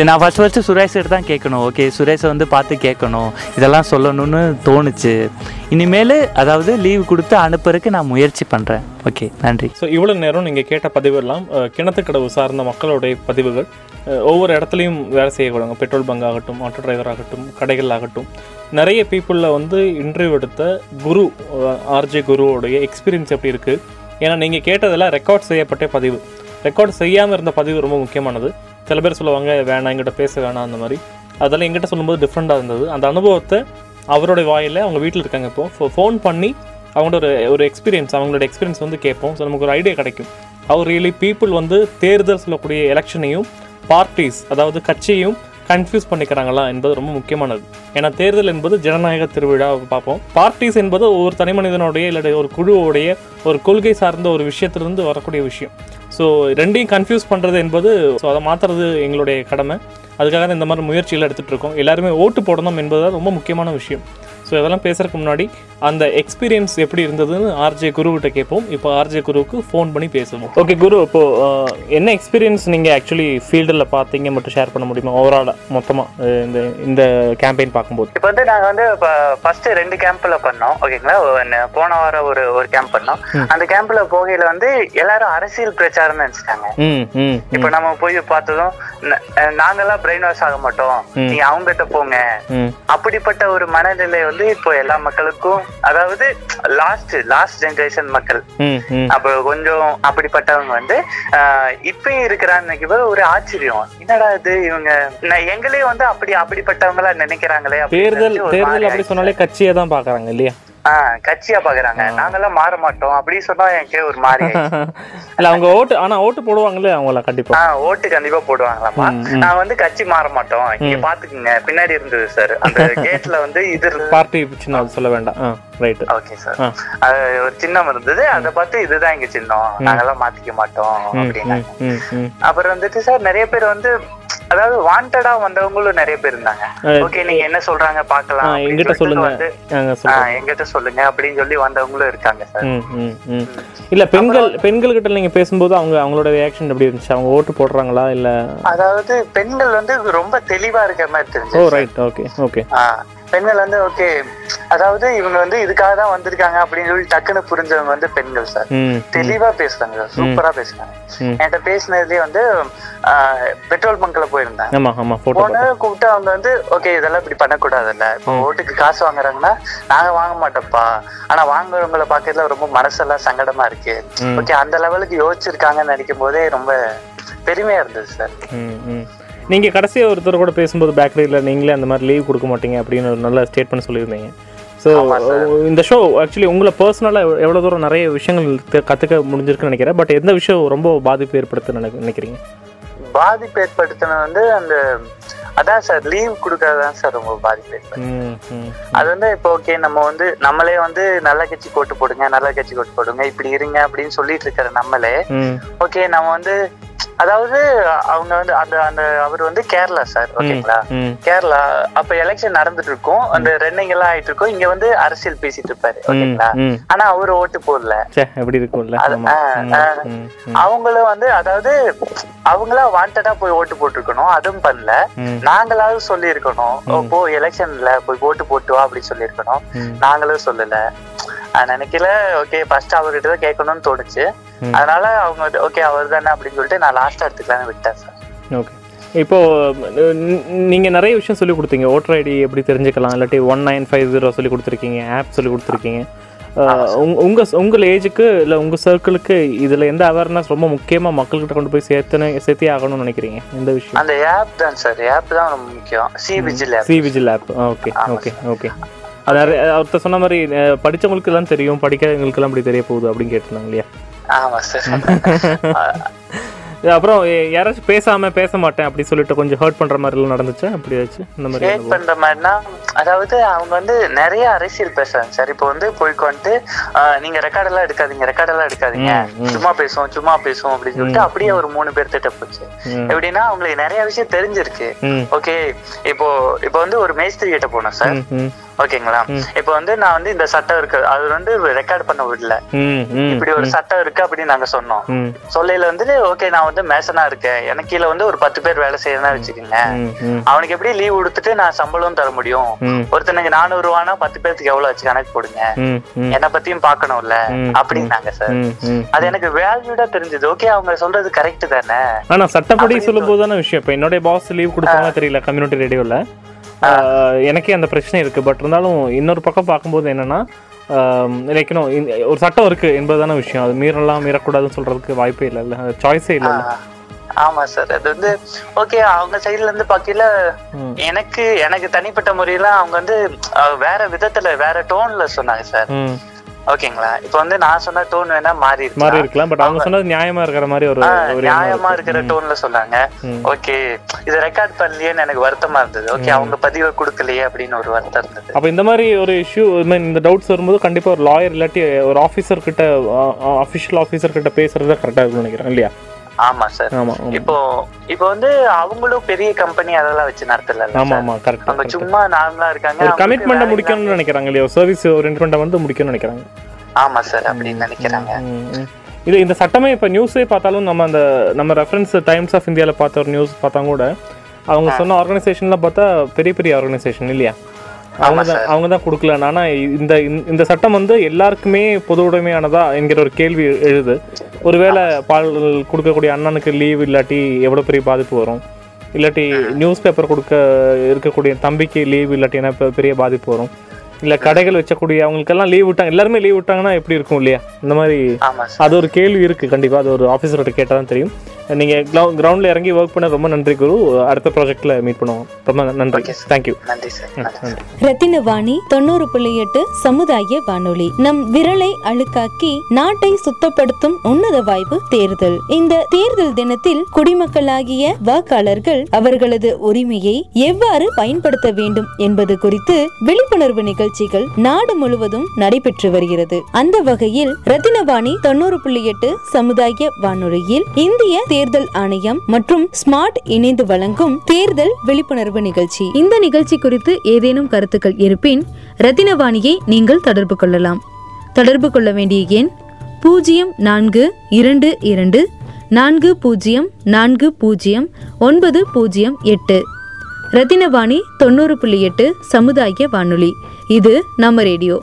நான் ஃபஸ்ட் ஃபஸ்ட்டு சுரேஷ்கிட்ட தான் கேட்கணும். ஓகே சுரேஷை வந்து பார்த்து கேட்கணும். இதெல்லாம் சொல்லணும்னு தோணுச்சு. இனிமேல் அதாவது லீவ் கொடுத்து அனுப்புறதுக்கு நான் முயற்சி பண்ணுறேன் ஓகே நன்றி. ஸோ இவ்வளோ நேரம் நீங்கள் கேட்ட பதிவெல்லாம் எல்லாம் கிணத்துக்கடவு சார்ந்த மக்களுடைய பதிவுகள். ஒவ்வொரு இடத்துலையும் வேலை செய்யக்கூடாங்க பெட்ரோல் பங்க் ஆகட்டும் ஆட்டோ டிரைவர் ஆகட்டும் கடைகள் ஆகட்டும். நிறைய பீப்புளில் வந்து இன்டர்வியூ எடுத்த குரு ஆர்ஜே குருவோடைய எக்ஸ்பீரியன்ஸ் எப்படி இருக்குது ஏன்னா நீங்கள் கேட்டதெல்லாம் ரெக்கார்ட் செய்யப்பட்ட பதிவு. ரெக்கார்ட் செய்யாமல் இருந்த பதிவு ரொம்ப முக்கியமானது. சில பேர் சொல்லுவாங்க வேணாம் எங்கிட்ட பேச வேணாம் அந்த மாதிரி. அதெல்லாம் எங்கிட்ட சொல்லும்போது டிஃப்ரெண்ட்டாக இருந்தது. அந்த அனுபவத்தை அவருடைய வாயில் அவங்க வீட்டில் இருக்காங்க இப்போ. ஃபோன் பண்ணி அவங்களோட ஒரு ஒரு எக்ஸ்பீரியன்ஸ் அவங்களோட எக்ஸ்பீரியன்ஸ் வந்து கேட்போம். ஸோ நமக்கு ஒரு ஐடியா கிடைக்கும். அவர் ரியலி பீப்புள் வந்து தேர்தல் சொல்லக்கூடிய எலெக்ஷனையும் பார்ட்டிஸ் அதாவது கட்சியையும் கன்ஃபியூஸ் பண்ணிக்கிறாங்களா என்பது ரொம்ப முக்கியமானது. ஏன்னா தேர்தல் என்பது ஜனநாயக திருவிழா பார்ப்போம். பார்ட்டிஸ் என்பது ஒரு தனி மனிதனுடைய இல்லை ஒரு குழுவோடைய ஒரு கொள்கை சார்ந்த ஒரு விஷயத்திலிருந்து வரக்கூடிய விஷயம். ஸோ ரெண்டையும் கன்ஃபியூஸ் பண்ணுறது என்பது ஸோ அதை மாற்றுறது எங்களுடைய கடமை. அதுக்காக தான் இந்த மாதிரி முயற்சிகள் எடுத்துகிட்டு இருக்கோம். எல்லாருமே ஓட்டு போடணும் என்பது ரொம்ப முக்கியமான விஷயம். ஸோ இதெல்லாம் பேசுறதுக்கு முன்னாடி அந்த எக்ஸ்பீரியன்ஸ் எப்படி இருந்ததுன்னு ஆர்ஜே குருகிட்ட கேட்போம். இப்போ ஆர்ஜே குருவுக்கு ஃபோன் பண்ணி பேசுவோம். ஓகே குரு இப்போ என்ன எக்ஸ்பீரியன்ஸ் நீங்கள் ஆக்சுவலி ஃபீல்டில் பார்த்தீங்க மட்டும் ஷேர் பண்ண முடியுமா? ஓவராலாக மொத்தமாக இந்த இந்த கேம்பெயின் பார்க்கும்போது. இப்போ வந்து நாங்கள் வந்து இப்போ ஃபர்ஸ்ட் ரெண்டு கேம்ப்ல பண்ணோம். ஓகேங்களா போன வாரம் ஒரு ஒரு கேம்ப் பண்ணோம். அந்த கேம்ப்ல போகையில வந்து எல்லாரும் அரசியல் பிரச்சாரம் நினைச்சிட்டாங்க. ம் ம் இப்போ நம்ம போய் பார்த்ததும் நாங்கெல்லாம் பிரெயின் வாஷ் ஆக மாட்டோம். நீங்க அவங்ககிட்ட போங்க. அப்படிப்பட்ட ஒரு மனநிலை வந்து இப்போ எல்லா மக்களுக்கும் அதாவது லாஸ்ட் லாஸ்ட் ஜெனரேஷன் மக்கள். அப்போ கொஞ்சம் அப்படிப்பட்டவங்க வந்து ஆஹ் இப்பயும் இருக்கிறான்னு ஒரு ஆச்சரியம். என்னடா இது இவங்க? எங்களே வந்து அப்படி அப்படிப்பட்டவங்களா நினைக்கிறாங்களே தேர்தல் தேர்தல் அப்படி சொன்னாலே கட்சியை தான் பார்க்குறாங்க இல்லையா? கட்சியா பாக்குறாங்க. நாங்கெல்லாம் மாற மாட்டோம். அப்படி சொன்னா எனக்கு ஒரு மாதிரி. இல்லை அவங்க ஓட்டு ஆனால் ஓட்டு போடுவாங்களே அவங்கள கண்டிப்பாக ஆஹ் ஓட்டு கண்டிப்பா போடுவாங்களாமா. நான் வந்து கட்சி மாற மாட்டோம். இங்க பாத்துக்குங்க. பின்னாடி இருந்தது சார் அந்த கேட்ல வந்து இது. பார்ட்டி சின்ன அது சொல்ல வேண்டாம். ஆ ரைட்டு ஓகே சார் ஒரு சின்னம் இருந்தது. அதை பார்த்து இதுதான் எங்க சின்னம். நாங்கெல்லாம் மாத்திக்க மாட்டோம் அப்படின்னா அப்புறம் வந்துட்டு சார் நிறைய பேர் வந்து அதாவது வாண்டடா வந்தவங்களும் நிறைய பேர் இருந்தாங்க. ஓகே நீங்க என்ன சொல்றாங்க பாக்கலாம் எங்கிட்ட சொல்லுங்க. எங்கிட்ட சொல்லுங்க அப்படின்னு சொல்லி வந்தவங்களும் இருக்காங்க சார். இல்ல பெண்கள் பெண்கள்கிட்ட நீங்க பேசும்போது அவங்க அவங்களோட ரியாக்ஷன் எப்படி இருந்துச்சு? அவங்க ஓட்டு போடுறாங்களா இல்ல? அதாவது பெண்கள் வந்து ரொம்ப தெளிவா இருக்கிற மாதிரி ஓ தெரிஞ்சு ரைட் ஓகே ஓகே பெண்கள் வந்து ஓகே அதாவது இவங்க வந்து இதுக்காக தான் வந்திருக்காங்க அப்படின்னு சொல்லி டக்குன்னு புரிஞ்சவங்க வந்து பெண்கள் சார். தெளிவா பேசுறாங்க சூப்பரா பேசுறாங்க. என்கிட்ட பேசினதுலயே வந்து பெட்ரோல் பங்க்ல போயிருந்தாங்க. போன கூப்பிட்டு அவங்க வந்து ஓகே இதெல்லாம் இப்படி பண்ணக்கூடாதுல்ல. இப்போ ஓட்டுக்கு காசு வாங்குறாங்கன்னா நாங்க வாங்க மாட்டோம்ப்பா. ஆனா வாங்குறவங்கள பாக்கிறதுல ரொம்ப மனசெல்லாம் சங்கடமா இருக்கு. ஓகே அந்த லெவலுக்கு யோசிச்சிருக்காங்கன்னு நினைக்கும் போதே ரொம்ப பெருமையா இருந்தது சார். நீங்க கடைசியா ஒருத்தர் கூட பேசும்போது பேக்கரியில் நீங்களே அந்த மாதிரி லீவ் கொடுக்க மாட்டீங்க அப்படின்னு ஒரு நல்ல ஸ்டேட்மெண்ட் சொல்லியிருந்தீங்க. ஸோ இந்த ஷோ ஆக்சுவலி உங்களை பர்சனலாக எவ்வளோ தூரம் நிறைய விஷயங்கள் கத்துக்க முடிஞ்சிருக்குன்னு நினைக்கிறேன். பட் எந்த விஷயம் ரொம்ப பாதிப்பு ஏற்படுத்துன்னு நினை- நினைக்கிறீங்க? பாதிப்பு ஏற்படுத்தினது வந்து அந்த அதான் சார் லீவ் கொடுக்கறதுதான் சார் ரொம்ப பாதிப்பு அது வந்து இப்போ ஓகே நம்ம வந்து நம்மளே வந்து நல்ல கட்சி கோட்டு போடுங்க நல்ல கட்சி கோட்டு போடுங்க இப்படி இருங்க அப்படின்னு சொல்லிட்டு இருக்கிற நம்மளே ஓகே நம்ம வந்து அதாவது அவங்க வந்து அந்த அந்த அவர் வந்து கேரளா சார் ஓகேங்களா? கேரளா அப்ப எலெக்ஷன் நடந்துட்டு இருக்கும் அந்த ரன்னிங் எல்லாம் ஆயிட்டு இருக்கும் இங்க வந்து அரசியல் பேசிட்டு இருப்பாரு ஓகேங்களா? ஆனா அவரு ஓட்டு போடல. சே எப்படி இருக்கும்ல. அவங்களும் வந்து அதாவது அவங்களா வாண்டடா போய் ஓட்டு போட்டிருக்கணும். அதுவும் பண்ணல. நாங்களாவது சொல்லி இருக்கணும் போ எலெக்ஷன்ல போய் ஓட்டு போட்டு வா அப்படி சொல்லி இருக்கணும். நாங்களும் சொல்லல. நினைக்கல. ஓகே ஃபர்ஸ்ட் அவர்கிட்ட தான் கேட்கணும்னு தோணுச்சு. அதனால அவங்க ஓகே அவர் தானே அப்படின்னு சொல்லிட்டு நான் லாஸ்டா எடுத்துக்கலாம்னு விட்டேன் சார் ஓகே இப்போ ந- நீங்க நிறைய விஷயம் சொல்லி கொடுத்தீங்க. ஓட்டர் ஐடி எப்படி தெரிஞ்சுக்கலாம்? இல்லாட்டி ஒன் நைன் ஃபைவ் ஜீரோ சொல்லி கொடுத்துருக்கீங்க. ஆப் சொல்லி கொடுத்துருக்கீங்க. உங்க உங்க உங்கள் ஏஜுக்கு இல்லை உங்க சர்க்கிளுக்கு இதுல எந்த அவேர்னஸ் ரொம்ப முக்கியமா மக்கள்கிட்ட கொண்டு போய் சேர்த்துன்னு சேர்த்தே ஆகணும்னு நினைக்கிறீங்க? இந்த விஷயம்? அந்த ஆப் தான் சார் ஆப் தான் ரொம்ப முக்கியம். C vigil app C vigil app okay okay okay அது நிறைய ஒருத்தர் சொன்ன மாதிரி படிச்சவங்களுக்கு எல்லாம் தெரியும் படிக்காதவங்களுக்கு எல்லாம் அப்படி தெரிய போகுது அப்படின்னு கேட்டிருந்தாங்க இல்லையா? ஆமா சார் அப்புறம் யாராச்சும் பேசாம பேச மாட்டேன் அப்படி சொல்லிட்டு கொஞ்சம் ஹர்ட் பண்ற மாதிரி எல்லாம் நடந்துச்சா? அப்படி ஆச்சு இந்த மாதிரி ஹேட் பண்ற மாதிரினா அதாவது அவங்க வந்து நிறைய அரசியல் பேசுறாங்க சார் இப்போ வந்து போய்க்கு வந்துட்டு நீங்க ரெக்கார்ட் எல்லாம் எடுக்காதீங்க ரெக்கார்ட் எல்லாம் எடுக்காதீங்க. சும்மா பேசுவோம் சும்மா பேசுவோம் அப்படின்னு சொல்லிட்டு அப்படியே ஒரு மூணு பேர் திட்ட போச்சு. எப்படின்னா அவங்களுக்கு நிறைய விஷயம் தெரிஞ்சிருக்கு. ஓகே இப்போ இப்போ வந்து ஒரு மேஸ்திரி கிட்ட போனோம் சார் ஓகேங்களா? இப்போ வந்து நான் வந்து இந்த சட்டம் இருக்கு அது வந்து ரெக்கார்ட் பண்ண விடல. இப்படி ஒரு சட்டம் இருக்கு அப்படின்னு நாங்க சொன்னோம். சொல்லையில வந்துட்டு ஓகே நான் வந்து மேசனா இருக்கேன். எனக்கு கீழே வந்து ஒரு பத்து பேர் வேலை செய்யறதா வச்சுக்கோங்க. அவனுக்கு எப்படி லீவ் கொடுத்துட்டு நான் சம்பளம் தர முடியும். ஒருத்தனுக்கு நானூறு ரூபானா பத்து பேருக்கு எவ்வளவு வச்சு கணக்கு போடுங்க? என்னை பத்தியும் பார்க்கணும்ல? ம், அப்படின்னாங்க சார். அது எனக்கு வேல்யூடா தெரிஞ்சது. ஓகே அவங்க சொல்றது கரெக்ட் தானே? ஆனா சட்டப்படி சொல்லும் போது விஷயம். இப்போ என்னுடைய பாஸ் லீவ் கொடுப்பாங்க தெரியல கம்யூனிட்டி ரேடியோவில் எனக்கே அந்த பிரச்சனை இருக்கு. பட் இருந்தாலும் இன்னொரு பக்கம் பார்க்கும்போது என்னன்னா லைக் ஒரு சட்டம் இருக்கு என்பதுதான விஷயம். அது மீறலாம் மீறக்கூடாதுன்னு சொல்றதுக்கு வாய்ப்பே இல்லைல்ல சாய்ஸே இல்லைல்ல ஆமா சார். அது வந்து ஓகே அவங்க சைடுல இருந்து பாக்கல ம். எனக்கு எனக்கு தனிப்பட்ட முறையில அவங்க வந்து வேற விதத்துல வேற டோன்ல சொன்னாங்க சார். ஓகேங்களா இப்போ வந்து நான் சொன்ன டோன் வேணா மாறி. மாறி இருக்கலாம் பட் அவங்க சொன்னது நியாயமா இருக்கிற மாதிரி ஒரு நியாயமா இருக்கு. இருக்கிற டோன்ல சொன்னாங்க. ஓகே இது ரெக்கார்ட் பண்ணலையேன்னு எனக்கு வருத்தமா இருந்தது ஓகே. அவங்க பதிவை கொடுக்கலையே அப்படின்னு ஒரு வருத்தம் இருந்தது அப்போ இந்த மாதிரி ஒரு இஷ்யூ இந்த டவுட்ஸ் வரும்போது கண்டிப்பா ஒரு லாயர் இல்லாட்டி ஒரு ஆஃபீஸர் கிட்ட அஃபிஷியல் ஆஃபீஸர் கிட்ட பேசுறது கரெக்டாக இருக்கும்னு நினைக்கிறேன் இல்லையா ஆமா சார் இப்போ இப்போ வந்து அவங்களும் பெரிய கம்பெனி அதெல்லாம் வச்சு நடத்தல ஆமா ஆமா கரெக்ட் அவங்க சும்மா நார்மலா இருக்காங்க ஒரு வேலை முடிக்கணும்னு நினைக்கிறாங்க இல்லையா? சர்வீஸ் ஓரியன்மெண்ட்டை வந்து முடிக்கணும்னு நினைக்கிறாங்க. ஆமா சார் அப்படின்னு நினைக்கிறாங்க. இது இந்த சட்டமே இப்போ நியூஸே பார்த்தாலும் நம்ம அந்த நம்ம ரெஃபரன்ஸ் டைம்ஸ் ஆஃப் இந்தியாவில் பார்த்த ஒரு நியூஸ் பார்த்தா கூட அவங்க சொன்ன ஆர்கனைசேஷன்லாம் பார்த்தா பெரிய பெரிய ஆர்கனைசேஷன் இல்லையா? அவங்க தான் அவங்க தான் கொடுக்கல. ஆனால் இந்த இந்த- சட்டம் வந்து எல்லாருக்குமே பொது உடைமையானதா என்கிற ஒரு கேள்வி எழுது. ஒருவேளை பால் கொடுக்கக்கூடிய அண்ணனுக்கு லீவ் இல்லாட்டி எவ்வளோ பெரிய பாதிப்பு வரும்? இல்லாட்டி நியூஸ் பேப்பர் கொடுக்க இருக்கக்கூடிய தம்பிக்கு லீவ் இல்லாட்டி என்ன பெ- பெரிய பாதிப்பு வரும்? இல்லை கடைகள் வச்சக்கூடிய அவங்களுக்கெல்லாம் லீவ் விட்டாங்க. எல்லாருமே லீவ் விட்டாங்கன்னா எப்படி இருக்கும் இல்லையா? இந்த மாதிரி அது ஒரு கேள்வி இருக்குது கண்டிப்பாக அது ஒரு ஆஃபீஸர்கிட்ட கேட்டால் தான் தெரியும். நீங்கள் கிரவுண்டில் இறங்கி ஒர்க் பண்ண ரொம்ப நன்றி குரு. அடுத்த ப்ராஜெக்ட்டில் மீட் பண்ணுவோம். ரொம்ப நன்றி. தேங்க்யூ நன்றி சார் நன்றி ரத்தினவாணி தொண்ணூறு புள்ளி எட்டு சமுதாய வானொலி. நம் விரலை அழுக்காக்கி நாட்டை சுத்தப்படுத்தும் உன்னத வாய்ப்பு தேர்தல். இந்த தேர்தல் தினத்தில் குடிமக்களாகிய வாக்காளர்கள் அவர்களது உரிமையை எவ்வாறு பயன்படுத்த வேண்டும் என்பது குறித்து விழிப்புணர்வு நிகழ்ச்சிகள் நாடு முழுவதும் நடைபெற்று வருகிறது. அந்த வகையில் ரத்தினவாணி தொண்ணூறு புள்ளி எட்டு சமுதாய வானொலியில் இந்திய தேர்தல் ஆணையம் மற்றும் ஸ்மார்ட் இணைந்து வழங்கும் தேர்தல் விழிப்புணர்வு நிகழ்ச்சி. இந்த நிகழ்ச்சி குறித்து ஏதேனும் கருத்துக்கள் இருப்பின் ரத்தினவாணியை நீங்கள் தொடர்பு கொள்ளலாம். தொடர்பு கொள்ள வேண்டிய எண் பூஜ்ஜியம் நான்கு இரண்டு இரண்டு நான்கு பூஜ்ஜியம் நான்கு பூஜ்ஜியம் ஒன்பது பூஜ்ஜியம் எட்டு. ரத்தினவாணி தொண்ணூறு புள்ளி எட்டு சமுதாய வானொலி. இது நம்ம ரேடியோ.